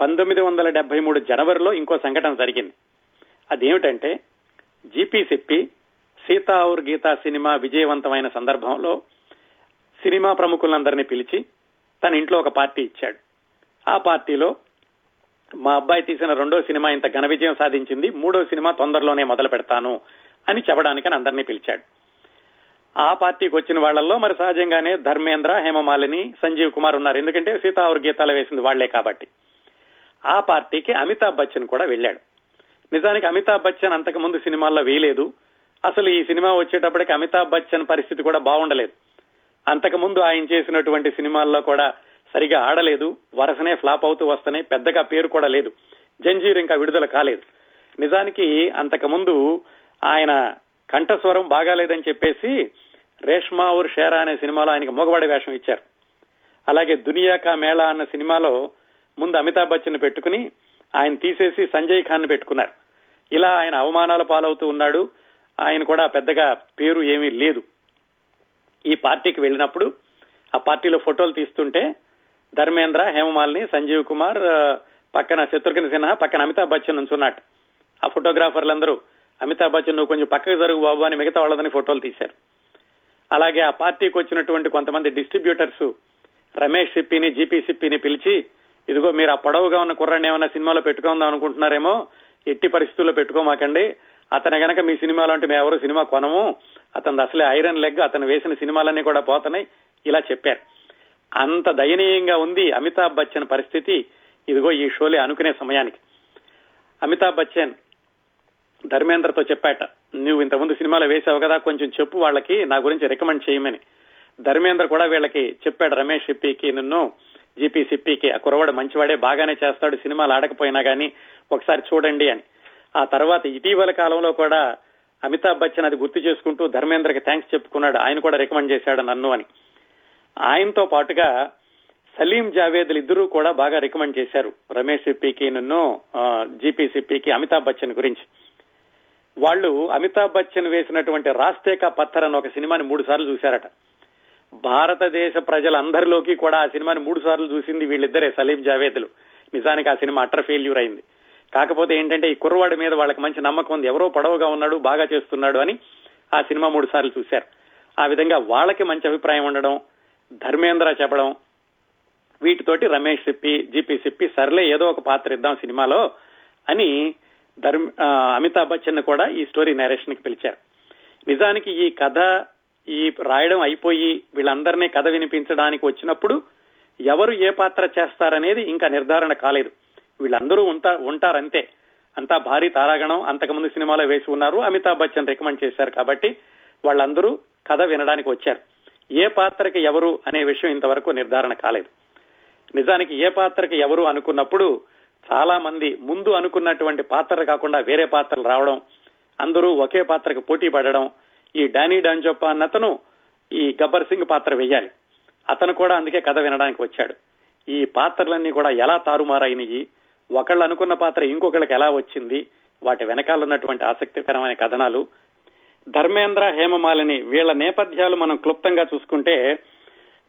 పంతొమ్మిది వందల డెబ్బై మూడు జనవరిలో ఇంకో సంఘటన జరిగింది. అదేమిటంటే జీపీ సిప్పి సీతా ఔర్ గీతా సినిమా విజయవంతమైన సందర్భంలో సినిమా ప్రముఖులందరినీ పిలిచి తన ఇంట్లో ఒక పార్టీ ఇచ్చాడు. ఆ పార్టీలో మా అబ్బాయి తీసిన రెండో సినిమా ఇంత ఘన విజయం సాధించింది మూడో సినిమా తొందరలోనే మొదలు పెడతాను అని చెప్పడానికి అందరినీ పిలిచాడు. ఆ పార్టీకి వచ్చిన వాళ్ళలో మరి సహజంగానే ధర్మేంద్ర హేమమాలిని సంజీవ్ కుమార్ ఉన్నారు. ఎందుకంటే సీతా ఔర్ గీతాలు వేసింది వాళ్ళే కాబట్టి. ఆ పార్టీకి అమితాబ్ బచ్చన్ కూడా వెళ్ళాడు. నిజానికి అమితాబ్ బచ్చన్ అంతకు ముందు సినిమాల్లో వేయలేదు. అసలు ఈ సినిమా వచ్చేటప్పటికి అమితాబ్ బచ్చన్ పరిస్థితి కూడా బాగుండలేదు. అంతకు ముందు ఆయన చేసినటువంటి సినిమాల్లో కూడా సరిగా ఆడలేదు. వరసనే ఫ్లాప్ అవుతూ వస్తున్నాయి. పెద్దగా పేరు కూడా లేదు. జంజీర్ ఇంకా విడుదల కాలేదు. నిజానికి అంతకు ముందు ఆయన కంఠస్వరం బాగాలేదని చెప్పేసి రేష్మా ఊర్ షేరా అనే సినిమాలో ఆయనకి మొగవాడి వేషం ఇచ్చారు. అలాగే దునియా కా మేళా అన్న సినిమాలో ముందు అమితాబ్ బచ్చన్ పెట్టుకుని ఆయన తీసేసి సంజయ్ ఖాన్ పెట్టుకున్నారు. ఇలా ఆయన అవమానాల పాలవుతూ ఉన్నాడు. ఆయన కూడా పెద్దగా పేరు ఏమీ లేదు. ఈ పార్టీకి వెళ్ళినప్పుడు ఆ పార్టీలో ఫోటోలు తీస్తుంటే ధర్మేంద్ర హేమమాలిని సంజీవ్ కుమార్ పక్కన శత్రుఘ్న సిన్హా పక్కన అమితాబ్ బచ్చన్ ఉంచున్నాడు ఆ ఫోటోగ్రాఫర్లందరూ అమితాబ్ బచ్చన్ నువ్వు కొంచెం పక్కకు జరుగు బాబు అని మిగతా వాళ్ళదని ఫోటోలు తీశారు. అలాగే ఆ పార్టీకి వచ్చినటువంటి కొంతమంది డిస్ట్రిబ్యూటర్స్ రమేష్ సిప్పిని జీపీ సిప్పిని పిలిచి ఇదిగో మీరు ఆ పొడవుగా ఉన్న కుర్రాన్ని ఏమైనా సినిమాలో పెట్టుకుందాం అనుకుంటున్నారేమో ఎట్టి పరిస్థితుల్లో పెట్టుకోమాకండి. అతను గనక మీ సినిమాలో అంటే మేము ఎవరు సినిమా కొనము. అతను అసలే ఐరన్ లెగ్ అతను వేసిన సినిమాలన్నీ కూడా పోతున్నాయి. ఇలా చెప్పారు. అంత దయనీయంగా ఉంది అమితాబ్ బచ్చన్ పరిస్థితి. ఇదిగో ఈ షోలే అనుకునే సమయానికి. అమితాబ్ బచ్చన్ ధర్మేంద్రతో చెప్పాట నువ్వు ఇంతకుముందు సినిమాలో వేసావు కదా కొంచెం చెప్పు వాళ్ళకి నా గురించి రికమెండ్ చేయమని. ధర్మేంద్ర కూడా వీళ్ళకి చెప్పాడు రమేష్ సిప్పికి నిన్ను జీపీ సిప్పికి ఆ కురవాడు మంచివాడే బాగానే చేస్తాడు సినిమాలు ఆడకపోయినా కానీ ఒకసారి చూడండి అని. ఆ తర్వాత ఇటీవల కాలంలో కూడా అమితాబ్ బచ్చన్ అది గుర్తు చేసుకుంటూ ధర్మేంద్రకి థ్యాంక్స్ చెప్పుకున్నాడు. ఆయన కూడా రికమెండ్ చేశాడు నన్ను అని. ఆయనతో పాటుగా సలీం జావేద్లు ఇద్దరూ కూడా బాగా రికమెండ్ చేశారు. రమేష్ సిప్పికి నన్ను జీపీ సిప్పికి అమితాబ్ బచ్చన్ గురించి. వాళ్ళు అమితాబ్ బచ్చన్ వేసినటువంటి రాస్తేకా పత్థర్ అన్న ఒక సినిమాని మూడు సార్లు చూశారట. భారతదేశ ప్రజలందరిలోకి కూడా ఆ సినిమాని మూడు సార్లు చూసింది వీళ్ళిద్దరే సలీం జావేద్లు. నిజానికి ఆ సినిమా అటర్ ఫెయిల్యూర్ అయింది. కాకపోతే ఏంటంటే ఈ కుర్రవాడి మీద వాళ్ళకి మంచి నమ్మకం ఉంది. ఎవరో పొడవుగా ఉన్నాడు బాగా చేస్తున్నాడు అని ఆ సినిమా మూడు సార్లు చూశారు. ఆ విధంగా వాళ్ళకి మంచి అభిప్రాయం ఉండడం ధర్మేంద్ర చెప్పడం వీటితోటి రమేష్ సిప్పి జీపీ సిప్పి సర్లే ఏదో ఒక పాత్ర ఇద్దాం సినిమాలో అని ధర్మ అమితాబ్ బచ్చన్ కూడా ఈ స్టోరీ నేరేషన్కి పిలిచారు. నిజానికి ఈ కథ ఈ రాయడం అయిపోయి వీళ్ళందరినీ కథ వినిపించడానికి వచ్చినప్పుడు ఎవరు ఏ పాత్ర చేస్తారనేది ఇంకా నిర్ధారణ కాలేదు. వీళ్ళందరూ ఉంటా ఉంటారంతే. అంతా భారీ తారాగణం అంతకుముందు సినిమాలో వేసి ఉన్నారు అమితాబ్ బచ్చన్ రికమెండ్ చేశారు కాబట్టి వాళ్ళందరూ కథ వినడానికి వచ్చారు. ఏ పాత్రకి ఎవరు అనే విషయం ఇంతవరకు నిర్ధారణ కాలేదు. నిజానికి ఏ పాత్రకి ఎవరు అనుకున్నప్పుడు చాలా మంది ముందు అనుకున్నటువంటి పాత్ర కాకుండా వేరే పాత్రలు రావడం అందరూ ఒకే పాత్రకు పోటీ పడడం ఈ డానీ డాంజోప్ప అన్నతను ఈ గబ్బర్ సింగ్ పాత్ర వేయాలి అతను కూడా అందుకే కథ వినడానికి వచ్చాడు. ఈ పాత్రలన్నీ కూడా ఎలా తారుమారైనవి ఒకళ్ళు అనుకున్న పాత్ర ఇంకొకళ్ళకి ఎలా వచ్చింది? వాటి వెనకాల ఉన్నటువంటి ఆసక్తికరమైన కథనాలు. ధర్మేంద్ర హేమమాలిని వీళ్ళ నేపథ్యాలు మనం క్లుప్తంగా చూసుకుంటే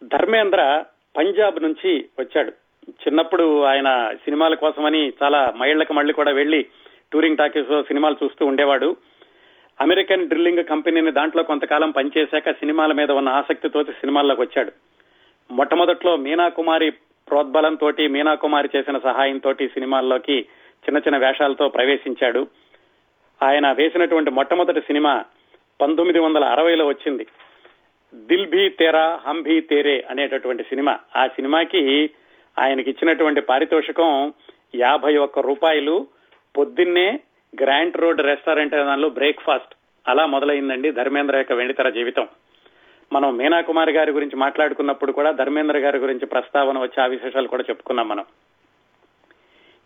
ధర్మేంద్ర పంజాబ్ నుంచి వచ్చాడు. చిన్నప్పుడు ఆయన సినిమాల కోసమని చాలా మైళ్ళకు మళ్ళీ కూడా వెళ్ళి టూరింగ్ టాకీస్ సినిమాలు చూస్తూ ఉండేవాడు. అమెరికన్ డ్రిల్లింగ్ కంపెనీని దాంట్లో కొంతకాలం పనిచేశాక సినిమాల మీద ఉన్న ఆసక్తితో సినిమాల్లోకి వచ్చాడు. మొట్టమొదట్లో మీనా కుమారి ప్రోద్బలంతో మీనా కుమారి చేసిన సహాయంతో సినిమాల్లోకి చిన్న చిన్న వేషాలతో ప్రవేశించాడు. ఆయన వేసినటువంటి మొట్టమొదటి సినిమా పంతొమ్మిది వందల అరవైలో వచ్చింది. దిల్ భీ తేరా హమ్ భీ తేరే అనేటటువంటి సినిమా. ఆ సినిమాకి ఆయనకి ఇచ్చినటువంటి పారితోషికం యాభై ఒక్క రూపాయలు పొద్దున్నే గ్రాంట్ రోడ్ రెస్టారెంట్ దానిలో బ్రేక్ఫాస్ట్. అలా మొదలైందండి ధర్మేంద్ర యొక్క వెండితెర జీవితం. మనం మీనా కుమార్ గారి గురించి మాట్లాడుకున్నప్పుడు కూడా ధర్మేంద్ర గారి గురించి ప్రస్తావన వచ్చే ఆ విశేషాలు కూడా చెప్పుకున్నాం మనం.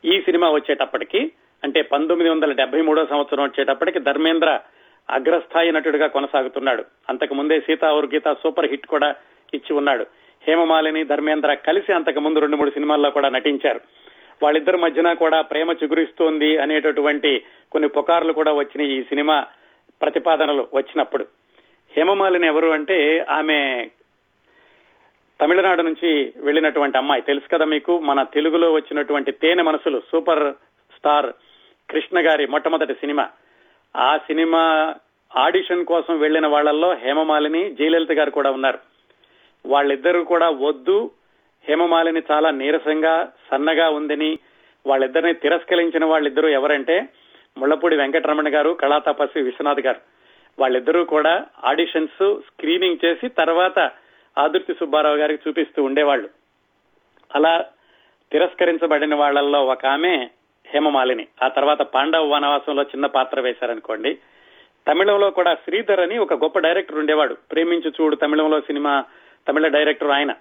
ఈ సినిమా వచ్చేటప్పటికి అంటే పంతొమ్మిది వందల డెబ్బై మూడో సంవత్సరం వచ్చేటప్పటికి ధర్మేంద్ర అగ్రస్థాయి నటుడిగా కొనసాగుతున్నాడు. అంతకు ముందే సీతా ఔర్ గీత సూపర్ హిట్ కూడా ఇచ్చి ఉన్నాడు. హేమమాలిని ధర్మేంద్ర కలిసి అంతకు ముందు రెండు మూడు సినిమాల్లో కూడా నటించారు. వాళ్ళిద్దరి మధ్యన కూడా ప్రేమ చిగురిస్తోంది అనేటటువంటి కొన్ని పుకార్లు కూడా వచ్చినాయి ఈ సినిమా ప్రతిపాదనలు వచ్చినప్పుడు. హేమమాలిని ఎవరు అంటే ఆమె తమిళనాడు నుంచి వెళ్ళినటువంటి అమ్మాయి. తెలుసు కదా మీకు? మన తెలుగులో వచ్చినటువంటి తేనె మనసులు సూపర్ స్టార్ కృష్ణ గారి మొట్టమొదటి సినిమా. ఆ సినిమా ఆడిషన్ కోసం వెళ్ళిన వాళ్ళలో హేమమాలిని జయలలిత గారు కూడా ఉన్నారు. వాళ్ళిద్దరూ కూడా వద్దు హేమమాలిని చాలా నీరసంగా సన్నగా ఉందని వాళ్ళిద్దరిని తిరస్కరించిన వాళ్ళిద్దరూ ఎవరంటే ముళ్ళపూడి వెంకటరమణ గారు కళాతపస్వి విశ్వనాథ్ గారు. వాళ్ళిద్దరూ కూడా ఆడిషన్స్ స్క్రీనింగ్ చేసి తర్వాత ఆదుర్తి సుబ్బారావు గారికి చూపిస్తూ ఉండేవాళ్ళు అలా తిరస్కరించబడిన వాళ్ళలో ఒక ఆమె హేమమాలిని. ఆ తర్వాత పాండవ వనవాసంలో చిన్న పాత్ర వేశారనుకోండి. తమిళంలో కూడా శ్రీధర్ అని ఒక గొప్ప డైరెక్టర్ ఉండేవాడు. ప్రేమించు చూడు తమిళంలో సినిమా తమిళ డైరెక్టర్ ఆయన.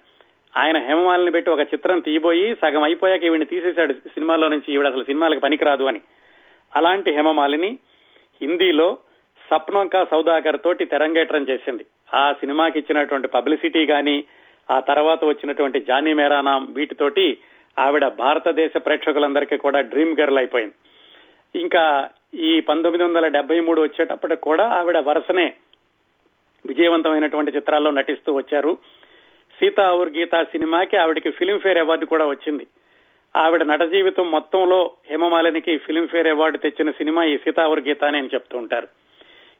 ఆయన హేమమాలిని పెట్టి ఒక చిత్రం తీయబోయి సగం అయిపోయాక ఈవిని తీసేశాడు సినిమాలో నుంచి ఈవిడ అసలు సినిమాలకు పనికిరాదు అని. అలాంటి హేమమాలిని హిందీలో సప్నం కా సౌదాగర్ తోటి తెరంగేట్రం చేసింది. ఆ సినిమాకి ఇచ్చినటువంటి పబ్లిసిటీ గాని ఆ తర్వాత వచ్చినటువంటి జానీ మేరానాం వీటితోటి ఆవిడ భారతదేశ ప్రేక్షకులందరికీ కూడా డ్రీమ్ గర్ల్ అయిపోయింది. ఇంకా ఈ పంతొమ్మిది వందల డెబ్బై మూడు వచ్చేటప్పటికి కూడా ఆవిడ వరుసనే విజయవంతమైనటువంటి చిత్రాల్లో నటిస్తూ వచ్చారు. సీతా ఔర్ గీత సినిమాకి ఆవిడకి ఫిలింఫేర్ అవార్డు కూడా వచ్చింది. ఆవిడ నట జీవితం మొత్తంలో హేమమాలినికి ఫిలింఫేర్ అవార్డు తెచ్చిన సినిమా ఈ సీతా ఔర్ గీత అని అని చెప్తూ ఉంటారు.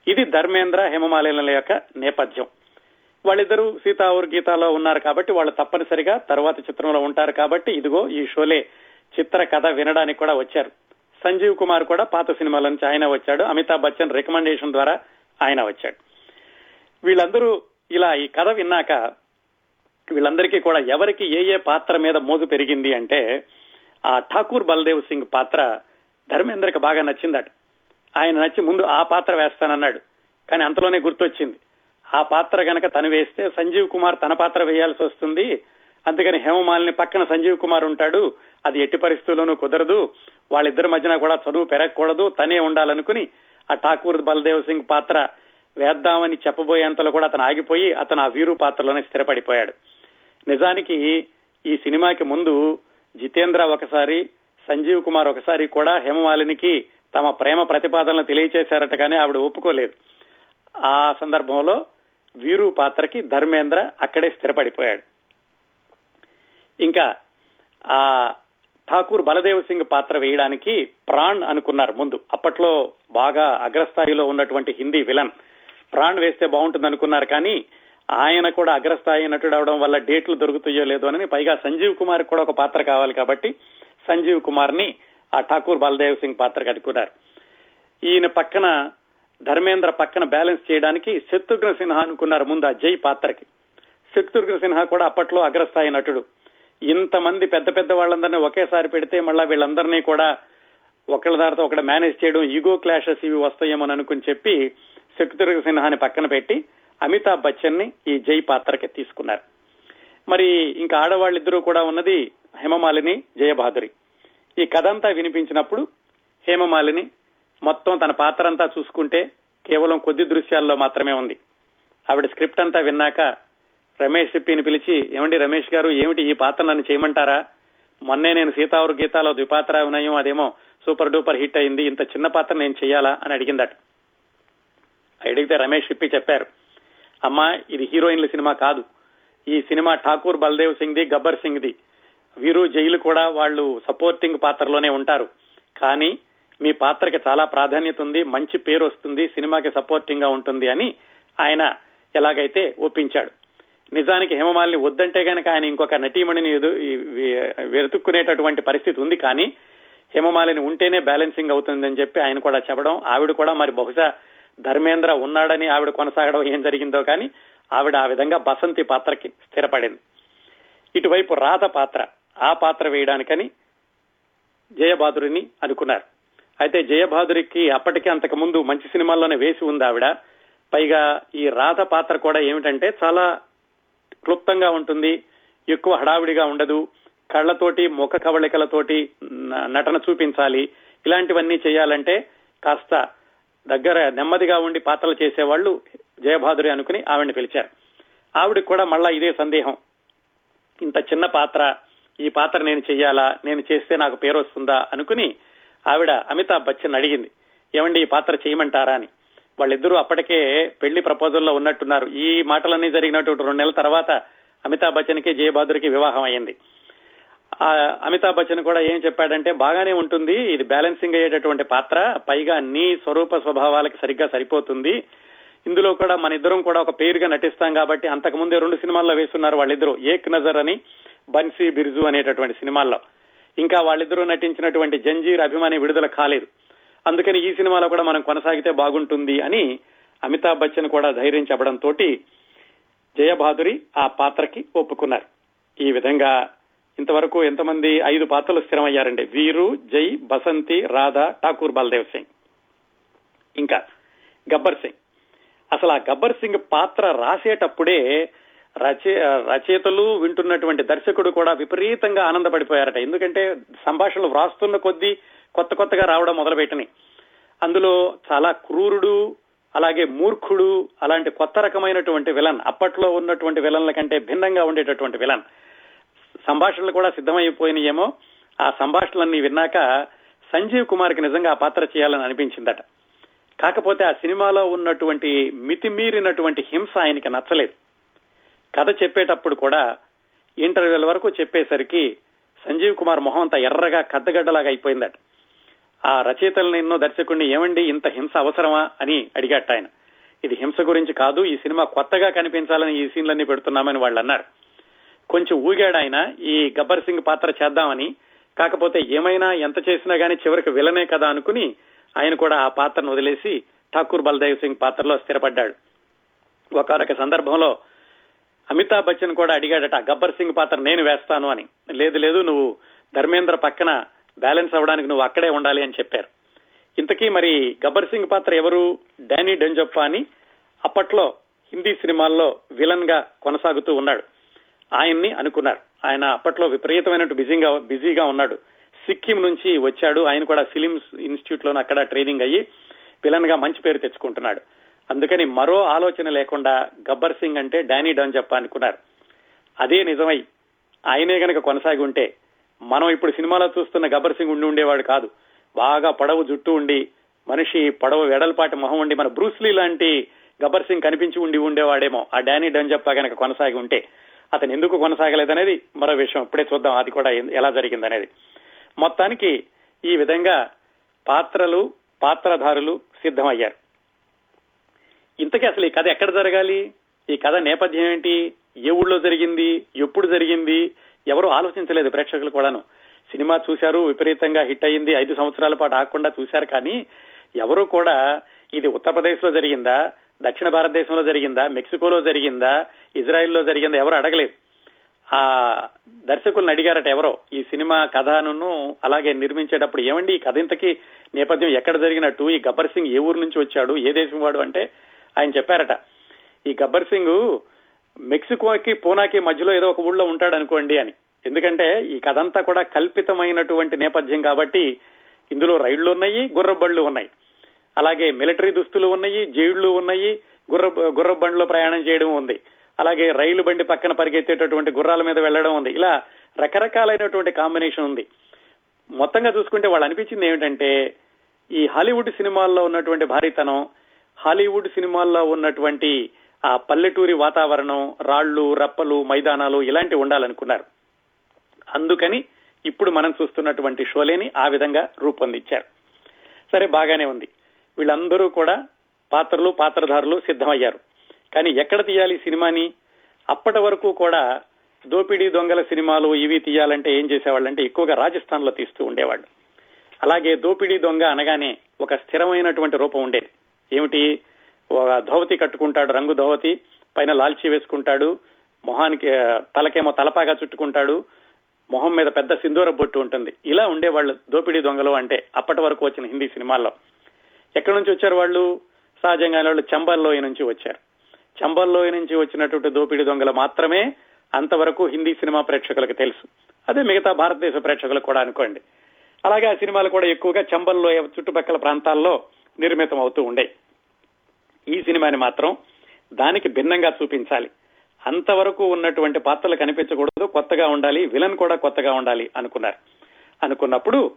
ఇది ధర్మేంద్ర హేమమాలినుల యొక్క నేపథ్యం. వాళ్ళిద్దరూ సీతా ఔర్ గీతాలో ఉన్నారు కాబట్టి వాళ్ళు తప్పనిసరిగా తర్వాత చిత్రంలో ఉంటారు కాబట్టి ఇదిగో ఈ షోలే చిత్ర కథ వినడానికి కూడా వచ్చారు. సంజీవ్ కుమార్ కూడా పాత సినిమాల నుంచి ఆయన వచ్చాడు. అమితాబ్ బచ్చన్ రికమెండేషన్ ద్వారా ఆయన వచ్చాడు. వీళ్ళందరూ ఇలా ఈ కథ విన్నాక వీళ్ళందరికీ కూడా ఎవరికి ఏ ఏ పాత్ర మీద మోజు పెరిగింది అంటే ఆ ఠాకూర్ బల్దేవ్ సింగ్ పాత్ర ధర్మేంద్రకి బాగా నచ్చిందట. ఆయన నచ్చి ముందు ఆ పాత్ర వేస్తానన్నాడు. కానీ అంతలోనే గుర్తొచ్చింది. ఆ పాత్ర గనక తను వేస్తే సంజీవ్ కుమార్ తన పాత్ర వేయాల్సి వస్తుంది. అందుకని హేమమాలిని పక్కన సంజీవ్ కుమార్ ఉంటాడు. అది ఎట్టి పరిస్థితుల్లోనూ కుదరదు. వాళ్ళిద్దరి మధ్యన కూడా చదువు పెరగకూడదు. తనే ఉండాలనుకుని ఆ ఠాకూర్ బల్దేవ్ సింగ్ పాత్ర వేద్దామని చెప్పబోయేంతలో కూడా అతను ఆగిపోయి అతను ఆ వీరు పాత్రలోనే స్థిరపడిపోయాడు. నిజానికి ఈ సినిమాకి ముందు జితేంద్ర ఒకసారి సంజీవ్ కుమార్ ఒకసారి కూడా హేమమాలినికి తమ ప్రేమ ప్రతిపాదనలు తెలియచేశారట కానీ ఆవిడ ఒప్పుకోలేదు. ఆ సందర్భంలో వీరు పాత్రకి ధర్మేంద్ర అక్కడే స్థిరపడిపోయాడు. ఇంకా ఆ ఠాకూర్ బలదేవ్ సింగ్ పాత్ర వేయడానికి ప్రాణ్ అనుకున్నారు ముందు. అప్పట్లో బాగా అగ్రస్థాయిలో ఉన్నటువంటి హిందీ విలన్. ప్రాణ్ వేస్తే బాగుంటుంది అనుకున్నారు కానీ ఆయన కూడా అగ్రస్థాయి నటుడు అవడం వల్ల డేట్లు దొరుకుతాయో లేదో అని పైగా సంజీవ్ కుమార్ కూడా ఒక పాత్ర కావాలి కాబట్టి సంజీవ్ కుమార్ని ఆ ఠాకూర్ బలదేవ్ సింగ్ పాత్ర కట్టుకున్నారు. ఈయన పక్కన ధర్మేంద్ర పక్కన బ్యాలెన్స్ చేయడానికి శత్రుఘ్న సిన్హా అనుకున్నారు ముందు ఆ జై పాత్రకి. శత్రుఘ్న సిన్హా కూడా అప్పట్లో అగ్రస్థాయి నటుడు. ఇంతమంది పెద్ద పెద్ద వాళ్ళందరినీ ఒకేసారి పెడితే మళ్ళా వీళ్ళందరినీ కూడా ఒకళ్ళ దారితో ఒకటి మేనేజ్ చేయడం ఈగో క్లాషెస్ ఇవి వస్తాయేమో అనుకుని చెప్పి శక్తిరుగ సిన్హాని పక్కన పెట్టి అమితాబ్ బచ్చన్ని ఈ జై పాత్రకి తీసుకున్నారు. మరి ఇంకా ఆడవాళ్ళిద్దరూ కూడా ఉన్నది హేమమాలిని జయబహాదురి. ఈ కథ అంతా వినిపించినప్పుడు హేమమాలిని మొత్తం తన పాత్ర అంతా చూసుకుంటే కేవలం కొద్ది దృశ్యాల్లో మాత్రమే ఉంది. ఆవిడ స్క్రిప్ట్ అంతా విన్నాక రమేష్ సిప్పిని పిలిచి ఏమండి రమేష్ గారు ఏమిటి ఈ పాత్ర నన్ను చేయమంటారా? మొన్నే నేను సీతావరు గీతాలో ద్విపాత్ర వినయం అదేమో సూపర్ డూపర్ హిట్ అయింది ఇంత చిన్న పాత్ర నేను చేయాలా అని అడిగిందట. అడిగితే రమేష్ సిప్పి చెప్పారు అమ్మా ఇది హీరోయిన్ల సినిమా కాదు. ఈ సినిమా ఠాకూర్ బల్దేవ్ సింగ్ ది గబ్బర్ సింగ్ ది వీరు జైలు కూడా వాళ్ళు సపోర్టింగ్ పాత్రలోనే ఉంటారు. కానీ మీ పాత్రకి చాలా ప్రాధాన్యత ఉంది మంచి పేరు వస్తుంది సినిమాకి సపోర్టింగ్గా ఉంటుంది అని ఆయన ఎలాగైతే ఒప్పించాడు. నిజానికి హేమమాలిని వద్దంటే గనక ఆయన ఇంకొక నటీమణిని వెతుక్కునేటటువంటి పరిస్థితి ఉంది. కానీ హేమమాలిని ఉంటేనే బ్యాలెన్సింగ్ అవుతుందని చెప్పి ఆయన కూడా చెప్పడం ఆవిడ కూడా మరి బహుశా ధర్మేంద్ర ఉన్నాడని ఆవిడ కొనసాగడం ఏం జరిగిందో కానీ ఆవిడ ఆ విధంగా బసంతి పాత్రకి స్థిరపడింది. ఇటువైపు రాధ పాత్ర ఆ పాత్ర వేయడానికని జయబాదురిని అనుకున్నారు. అయితే జయబాదురికి అప్పటికే అంతకు ముందు మంచి సినిమాల్లోనే వేసి ఉంది ఆవిడ. పైగా ఈ రాధ పాత్ర కూడా ఏమిటంటే చాలా క్లుప్తంగా ఉంటుంది ఎక్కువ హడావిడిగా ఉండదు కళ్ళతోటి ముఖ కవళికలతోటి నటన చూపించాలి ఇలాంటివన్నీ చేయాలంటే కాస్త దగ్గర నెమ్మదిగా ఉండి పాత్రలు చేసేవాళ్ళు జయభాదురి అనుకుని ఆవిడని పిలిచారు. ఆవిడకి కూడా మళ్ళా ఇదే సందేహం. ఇంత చిన్న పాత్ర ఈ పాత్ర నేను చెయ్యాలా నేను చేస్తే నాకు పేరు వస్తుందా అనుకుని ఆవిడ అమితాబ్ బచ్చన్ అడిగింది. ఏమండి ఈ పాత్ర చేయమంటారా అని. వాళ్ళిద్దరూ అప్పటికే పెళ్ళి ప్రపోజల్లో ఉన్నట్టున్నారు. ఈ మాటలన్నీ జరిగినటువంటి రెండు నెలల తర్వాత అమితాబ్ బచ్చన్కి జయబాదురికి వివాహం అయ్యింది. అమితాబ్ బచ్చన్ కూడా ఏం చెప్పాడంటే బాగానే ఉంటుంది ఇది బ్యాలెన్సింగ్ అయ్యేటటువంటి పాత్ర పైగా నీ స్వరూప స్వభావాలకి సరిగ్గా సరిపోతుంది. ఇందులో కూడా మన ఇద్దరం కూడా ఒక పేరుగా నటిస్తాం కాబట్టి అంతకు ముందే రెండు సినిమాల్లో వేస్తున్నారు వాళ్ళిద్దరూ ఏక్ నజర్ అని బన్సీ బిర్జు అనేటటువంటి సినిమాల్లో. ఇంకా వాళ్ళిద్దరూ నటించినటువంటి జంజీర్ అభిమాని విడుదల కాలేదు. అందుకని ఈ సినిమాలో కూడా మనం కొనసాగితే బాగుంటుంది అని అమితాబ్ బచ్చన్ కూడా ధైర్యం చెప్పడంతో జయబాదురి ఆ పాత్రకి ఒప్పుకున్నారు. ఈ విధంగా ఇంతవరకు ఎంతమంది ఐదు పాత్రలు స్థిరమయ్యారండి వీరు జై బసంతి రాధ ఠాకూర్ బల్దేవ్ సింగ్. ఇంకా గబ్బర్ సింగ్. అసలు ఆ గబ్బర్ సింగ్ పాత్ర రాసేటప్పుడే రచే రచయితలు వింటున్నటువంటి దర్శకుడు కూడా విపరీతంగా ఆనందపడిపోయారట. ఎందుకంటే సంభాషణలు వ్రాస్తున్న కొద్దీ కొత్త కొత్తగా రావడం మొదలుపెట్టని అందులో చాలా క్రూరుడు అలాగే మూర్ఖుడు అలాంటి కొత్త రకమైనటువంటి విలన్ అప్పట్లో ఉన్నటువంటి విలన్ల కంటే భిన్నంగా ఉండేటటువంటి విలన్. సంభాషణలు కూడా సిద్ధమైపోయినాయేమో ఆ సంభాషణలన్నీ విన్నాక సంజీవ్ కుమార్కి నిజంగా ఆ పాత్ర చేయాలని అనిపించిందట. కాకపోతే ఆ సినిమాలో ఉన్నటువంటి మితిమీరినటువంటి హింస ఆయనకి నచ్చలేదు. కథ చెప్పేటప్పుడు కూడా ఇంటర్వ్యూల వరకు చెప్పేసరికి సంజీవ్ కుమార్ మొహం అంతా ఎర్రగా కద్దగడ్డలాగా అయిపోయిందట. ఆ రచయితలను ఎన్నో దర్శకుడిని ఏమండి ఇంత హింస అవసరమా అని అడిగట్ట ఆయన. ఇది హింస గురించి కాదు ఈ సినిమా కొత్తగా కనిపించాలని ఈ సీన్లన్నీ పెడుతున్నామని వాళ్ళు అన్నారు కొంచెం ఊగాడు ఆయన ఈ గబ్బర్ సింగ్ పాత్ర చేద్దామని. కాకపోతే ఏమైనా ఎంత చేసినా గానీ చివరికి విలనే కదా అనుకుని ఆయన కూడా ఆ పాత్రను వదిలేసి ఠాకూర్ బల్దేవ్ సింగ్ పాత్రలో స్థిరపడ్డాడు. ఒకనొక సందర్భంలో అమితాబ్ బచ్చన్ కూడా అడిగాడట గబ్బర్ సింగ్ పాత్ర నేను వేస్తాను అని. లేదు లేదు నువ్వు ధర్మేంద్ర పక్కన బ్యాలెన్స్ అవ్వడానికి నువ్వు అక్కడే ఉండాలి అని చెప్పారు. ఇంతకీ మరి గబ్బర్ సింగ్ పాత్ర ఎవరు? డానీ డెంజప్ప అని అప్పట్లో హిందీ సినిమాల్లో విలన్గా కొనసాగుతూ ఉన్నాడు. ఆయన్ని అనుకున్నారు. ఆయన అప్పట్లో విపరీతమైనట్టు బిజీగా బిజీగా ఉన్నాడు. సిక్కిం నుంచి వచ్చాడు. ఆయన కూడా ఫిలిమ్స్ ఇన్స్టిట్యూట్లోనే అక్కడ ట్రైనింగ్ అయ్యి విలన్గా మంచి పేరు తెచ్చుకుంటున్నాడు. అందుకని మరో ఆలోచన లేకుండా గబ్బర్ సింగ్ అంటే డానీ డాన్ చెప్ప అనుకున్నారు. అదే నిజమై ఆయనే గనక కొనసాగి ఉంటే మనం ఇప్పుడు సినిమాలో చూస్తున్న గబ్బర్ సింగ్ ఉండి ఉండేవాడు కాదు. బాగా పొడవు జుట్టు ఉండి మనిషి పొడవు వెడల్పాటి మొహం ఉండి మన బ్రూస్లీ లాంటి గబ్బర్ సింగ్ కనిపించి ఉండి ఉండేవాడేమో ఆ డానీ డన్ జప్ప గనక కొనసాగి ఉంటే. అతను ఎందుకు కొనసాగలేదనేది మరో విషయం. ఇప్పుడే చూద్దాం అది కూడా ఎలా జరిగిందనేది. మొత్తానికి ఈ విధంగా పాత్రలు పాత్రధారులు సిద్ధమయ్యారు. ఇంతకీ అసలు ఈ కథ ఎక్కడ జరగాలి? ఈ కథ నేపథ్యం ఏంటి? ఏ ఊళ్ళో జరిగింది? ఎప్పుడు జరిగింది? ఎవరు ఆలోచించలేదు ప్రేక్షకులు కూడాను. సినిమా చూశారు విపరీతంగా హిట్ అయింది ఐదు సంవత్సరాల పాటు ఆకుండా చూశారు కానీ ఎవరు కూడా ఇది ఉత్తరప్రదేశ్లో జరిగిందా? దక్షిణ భారతదేశంలో జరిగిందా మెక్సికోలో జరిగిందా ఇజ్రాయెల్లో జరిగిందా ఎవరు అడగలేదు. ఆ దర్శకులను అడిగారట ఎవరో ఈ సినిమా కథను అలాగే నిర్మించేటప్పుడు ఏమండి ఈ కథ ఇంతకీ నేపథ్యం ఎక్కడ జరిగినట్టు ఈ గబ్బర్ సింగ్ ఏ ఊరు నుంచి వచ్చాడు ఏ దేశం వాడు అంటే ఆయన చెప్పారట. ఈ గబ్బర్ సింగ్ మెక్సికోకి పూనాకి మధ్యలో ఏదో ఒక ఊళ్ళో ఉంటాడు అనుకోండి అని. ఎందుకంటే ఈ కథ అంతా కూడా కల్పితమైనటువంటి నేపథ్యం కాబట్టి ఇందులో రైళ్ళు ఉన్నాయి గుర్రబళ్ళు ఉన్నాయి. అలాగే మిలిటరీ దుస్తులు ఉన్నాయి జైళ్ళు ఉన్నాయి గుర్ర గుర్ర బండిలో ప్రయాణం చేయడం ఉంది. అలాగే రైలు బండి పక్కన పరిగెత్తేటటువంటి గుర్రాల మీద వెళ్ళడం ఉంది. ఇలా రకరకాలైనటువంటి కాంబినేషన్ ఉంది. మొత్తంగా చూసుకుంటే వాళ్ళు అనిపించింది ఏమిటంటే ఈ హాలీవుడ్ సినిమాల్లో ఉన్నటువంటి భారీతనం హాలీవుడ్ సినిమాల్లో ఉన్నటువంటి ఆ పల్లెటూరి వాతావరణం రాళ్ళు రప్పలు మైదానాలు ఇలాంటివి ఉండాలనుకున్నారు. అందుకని ఇప్పుడు మనం చూస్తున్నటువంటి షోలేని ఆ విధంగా రూపొందించారు. సరే బాగానే ఉంది. వీళ్ళందరూ కూడా పాత్రలు పాత్రధారులు సిద్ధమయ్యారు. కానీ ఎక్కడ తీయాలి సినిమాని? అప్పటి వరకు కూడా దోపిడీ దొంగల సినిమాలు ఇవి తీయాలంటే ఏం చేసేవాళ్ళంటే ఎక్కువగా రాజస్థాన్లో తీస్తూ ఉండేవాళ్ళు. అలాగే దోపిడీ దొంగ అనగానే ఒక స్థిరమైనటువంటి రూపం ఉండేది. ఏమిటి? ఒక ధోవతి కట్టుకుంటాడు రంగు ధోవతి పైన లాల్చీ వేసుకుంటాడు మొహానికి తలకేమో తలపాగా చుట్టుకుంటాడు మొహం మీద పెద్ద సింధూర బొట్టు ఉంటుంది. ఇలా ఉండేవాళ్ళు దోపిడీ దొంగలు అంటే అప్పటి వరకు వచ్చిన హిందీ సినిమాల్లో. ఎక్కడి నుంచి వచ్చారు వాళ్ళు? సహజంగా వాళ్ళు చంబల్లోయ నుంచి వచ్చారు. చంబల్లోయ నుంచి వచ్చినటువంటి దోపిడీ దొంగలు మాత్రమే అంతవరకు హిందీ సినిమా ప్రేక్షకులకు తెలుసు. అదే మిగతా భారతదేశ ప్రేక్షకులకు కూడా అనుకోండి. అలాగే ఆ సినిమాలు కూడా ఎక్కువగా చంబల్లోయ చుట్టుపక్కల ప్రాంతాల్లో నిర్మితం అవుతూ ఉండే ఈ సినిమాని మాత్రం దానికి భిన్నంగా చూపించాలి. అంతవరకు ఉన్నటువంటి పాత్రలు కనిపించకూడదు కొత్తగా ఉండాలి విలన్ కూడా కొత్తగా ఉండాలి అనుకున్నారు. అనుకున్నప్పుడు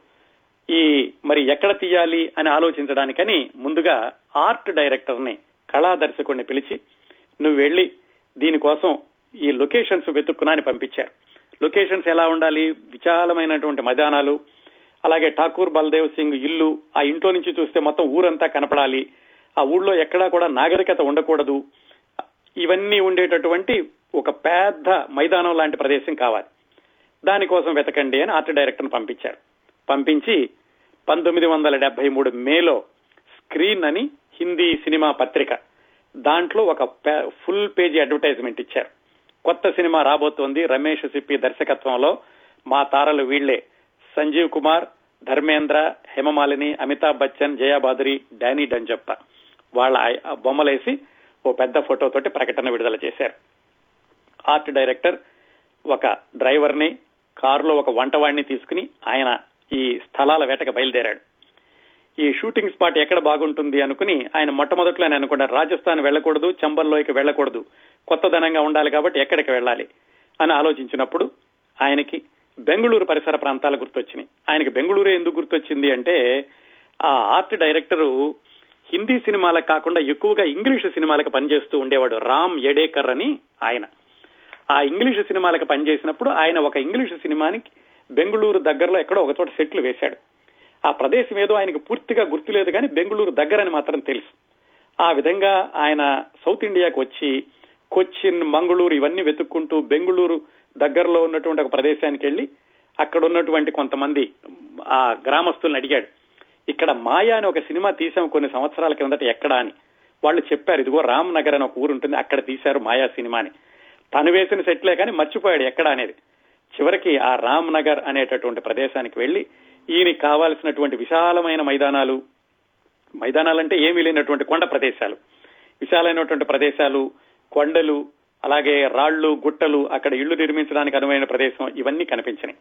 ఈ మరి ఎక్కడ తీయాలి అని ఆలోచించడానికని ముందుగా ఆర్ట్ డైరెక్టర్ని కళా దర్శకుడిని పిలిచి నువ్వు వెళ్ళి దీనికోసం ఈ లొకేషన్స్ వెతుక్కునా పంపించారు. లొకేషన్స్ ఎలా ఉండాలి? విశాలమైనటువంటి మైదానాలు అలాగే ఠాకూర్ బల్దేవ్ సింగ్ ఇల్లు ఆ ఇంట్లో నుంచి చూస్తే మొత్తం ఊరంతా కనపడాలి ఆ ఊళ్ళో ఎక్కడా కూడా నాగరికత ఉండకూడదు ఇవన్నీ ఉండేటటువంటి ఒక పెద్ద మైదానం లాంటి ప్రదేశం కావాలి. దానికోసం వెతకండి అని ఆర్ట్ డైరెక్టర్ని పంపించారు. పంపించి పంతొమ్మిది వందల డెబ్బై మూడు మేలో స్క్రీన్ అని హిందీ సినిమా పత్రిక. దాంట్లో ఒక ఫుల్ పేజీ అడ్వర్టైజ్మెంట్ ఇచ్చారు. కొత్త సినిమా రాబోతోంది రమేష్ సిప్పి దర్శకత్వంలో. మా తారలు వీళ్ళే సంజీవ్ కుమార్ ధర్మేంద్ర హేమమాలిని అమితాబ్ బచ్చన్ జయాబాదురి డానీ డంజప్ప. వాళ్ళ బొమ్మలేసి ఓ పెద్ద ఫోటోతోటి ప్రకటన విడుదల చేశారు. ఆర్ట్ డైరెక్టర్ ఒక డ్రైవర్ని కారులో ఒక వంటవాడిని తీసుకుని ఆయన ఈ స్థలాల వేటకు బయలుదేరాడు. ఈ షూటింగ్ స్పాట్ ఎక్కడ బాగుంటుంది అనుకుని ఆయన మొట్టమొదట్లో ఆయన అనుకున్నారు రాజస్థాన్ వెళ్ళకూడదు చంబల్లోకి వెళ్ళకూడదు కొత్తదనంగా ఉండాలి కాబట్టి ఎక్కడికి వెళ్ళాలి అని ఆలోచించినప్పుడు ఆయనకి బెంగళూరు పరిసర ప్రాంతాలు గుర్తొచ్చినాయి. ఆయనకి బెంగళూరు ఎందుకు గుర్తొచ్చింది అంటే ఆ ఆర్ట్ డైరెక్టరు హిందీ సినిమాలకు కాకుండా ఎక్కువగా ఇంగ్లీష్ సినిమాలకు పనిచేస్తూ ఉండేవాడు రామ్ ఎడేకర్ అని ఆయన. ఆ ఇంగ్లీష్ సినిమాలకు పనిచేసినప్పుడు ఆయన ఒక ఇంగ్లీష్ సినిమానికి బెంగళూరు దగ్గరలో ఎక్కడో ఒక చోట సెట్లు వేశాడు. ఆ ప్రదేశం ఏదో ఆయనకు పూర్తిగా గుర్తులేదు కానీ బెంగళూరు దగ్గరని మాత్రం తెలుసు. ఆ విధంగా ఆయన సౌత్ ఇండియాకు వచ్చి కొచ్చిన్ మంగళూరు ఇవన్నీ వెతుక్కుంటూ బెంగళూరు దగ్గరలో ఉన్నటువంటి ఒక ప్రదేశానికి వెళ్ళి అక్కడ ఉన్నటువంటి కొంతమంది ఆ గ్రామస్తుల్ని అడిగాడు. ఇక్కడ మాయా అని ఒక సినిమా తీసాం కొన్ని సంవత్సరాల కిందట ఎక్కడ అని. వాళ్ళు చెప్పారు ఇదిగో రామ్ నగర్ అని ఒక ఊరు ఉంటుంది అక్కడ తీశారు మాయా సినిమాని తను వేసిన సెట్లే కానీ మర్చిపోయాడు ఎక్కడ అనేది. చివరికి ఆ రామ్ నగర్ అనేటటువంటి ప్రదేశానికి వెళ్ళి ఈయనకి కావాల్సినటువంటి విశాలమైన మైదానాలు మైదానాలంటే ఏమీ లేనటువంటి కొండ ప్రదేశాలు. విశాలమైనటువంటి ప్రదేశాలు కొండలు అలాగే రాళ్ళు గుట్టలు అక్కడ ఇళ్ళు నిర్మించడానికి అనువైన ప్రదేశం ఇవన్నీ కనిపించినాయి.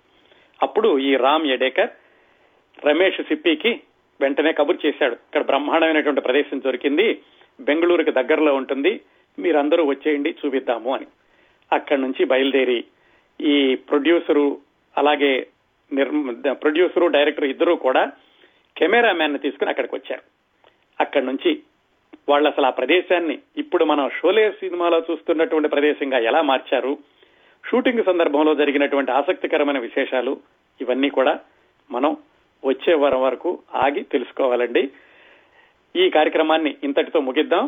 అప్పుడు ఈ రామ్ ఎడేకర్ రమేష్ సిప్పికి వెంటనే కబురు చేశాడు. ఇక్కడ బ్రహ్మాండమైనటువంటి ప్రదేశం దొరికింది బెంగళూరుకి దగ్గరలో ఉంటుంది మీరందరూ వచ్చేయండి చూపిద్దాము అని. అక్కడి నుంచి బయలుదేరి ఈ ప్రొడ్యూసరు అలాగే ప్రొడ్యూసరు డైరెక్టర్ ఇద్దరు కూడా కెమెరా మ్యాన్ని తీసుకుని అక్కడికి వచ్చారు. అక్కడి నుంచి వాళ్ళు అసలు ఆ ప్రదేశాన్ని ఇప్పుడు మనం షోలే సినిమాలో చూస్తున్నటువంటి ప్రదేశంగా ఎలా మార్చారు షూటింగ్ సందర్భంలో జరిగినటువంటి ఆసక్తికరమైన విశేషాలు ఇవన్నీ కూడా మనం వచ్చే వారం వరకు ఆగి తెలుసుకోవాలండి. ఈ కార్యక్రమాన్ని ఇంతటితో ముగిద్దాం.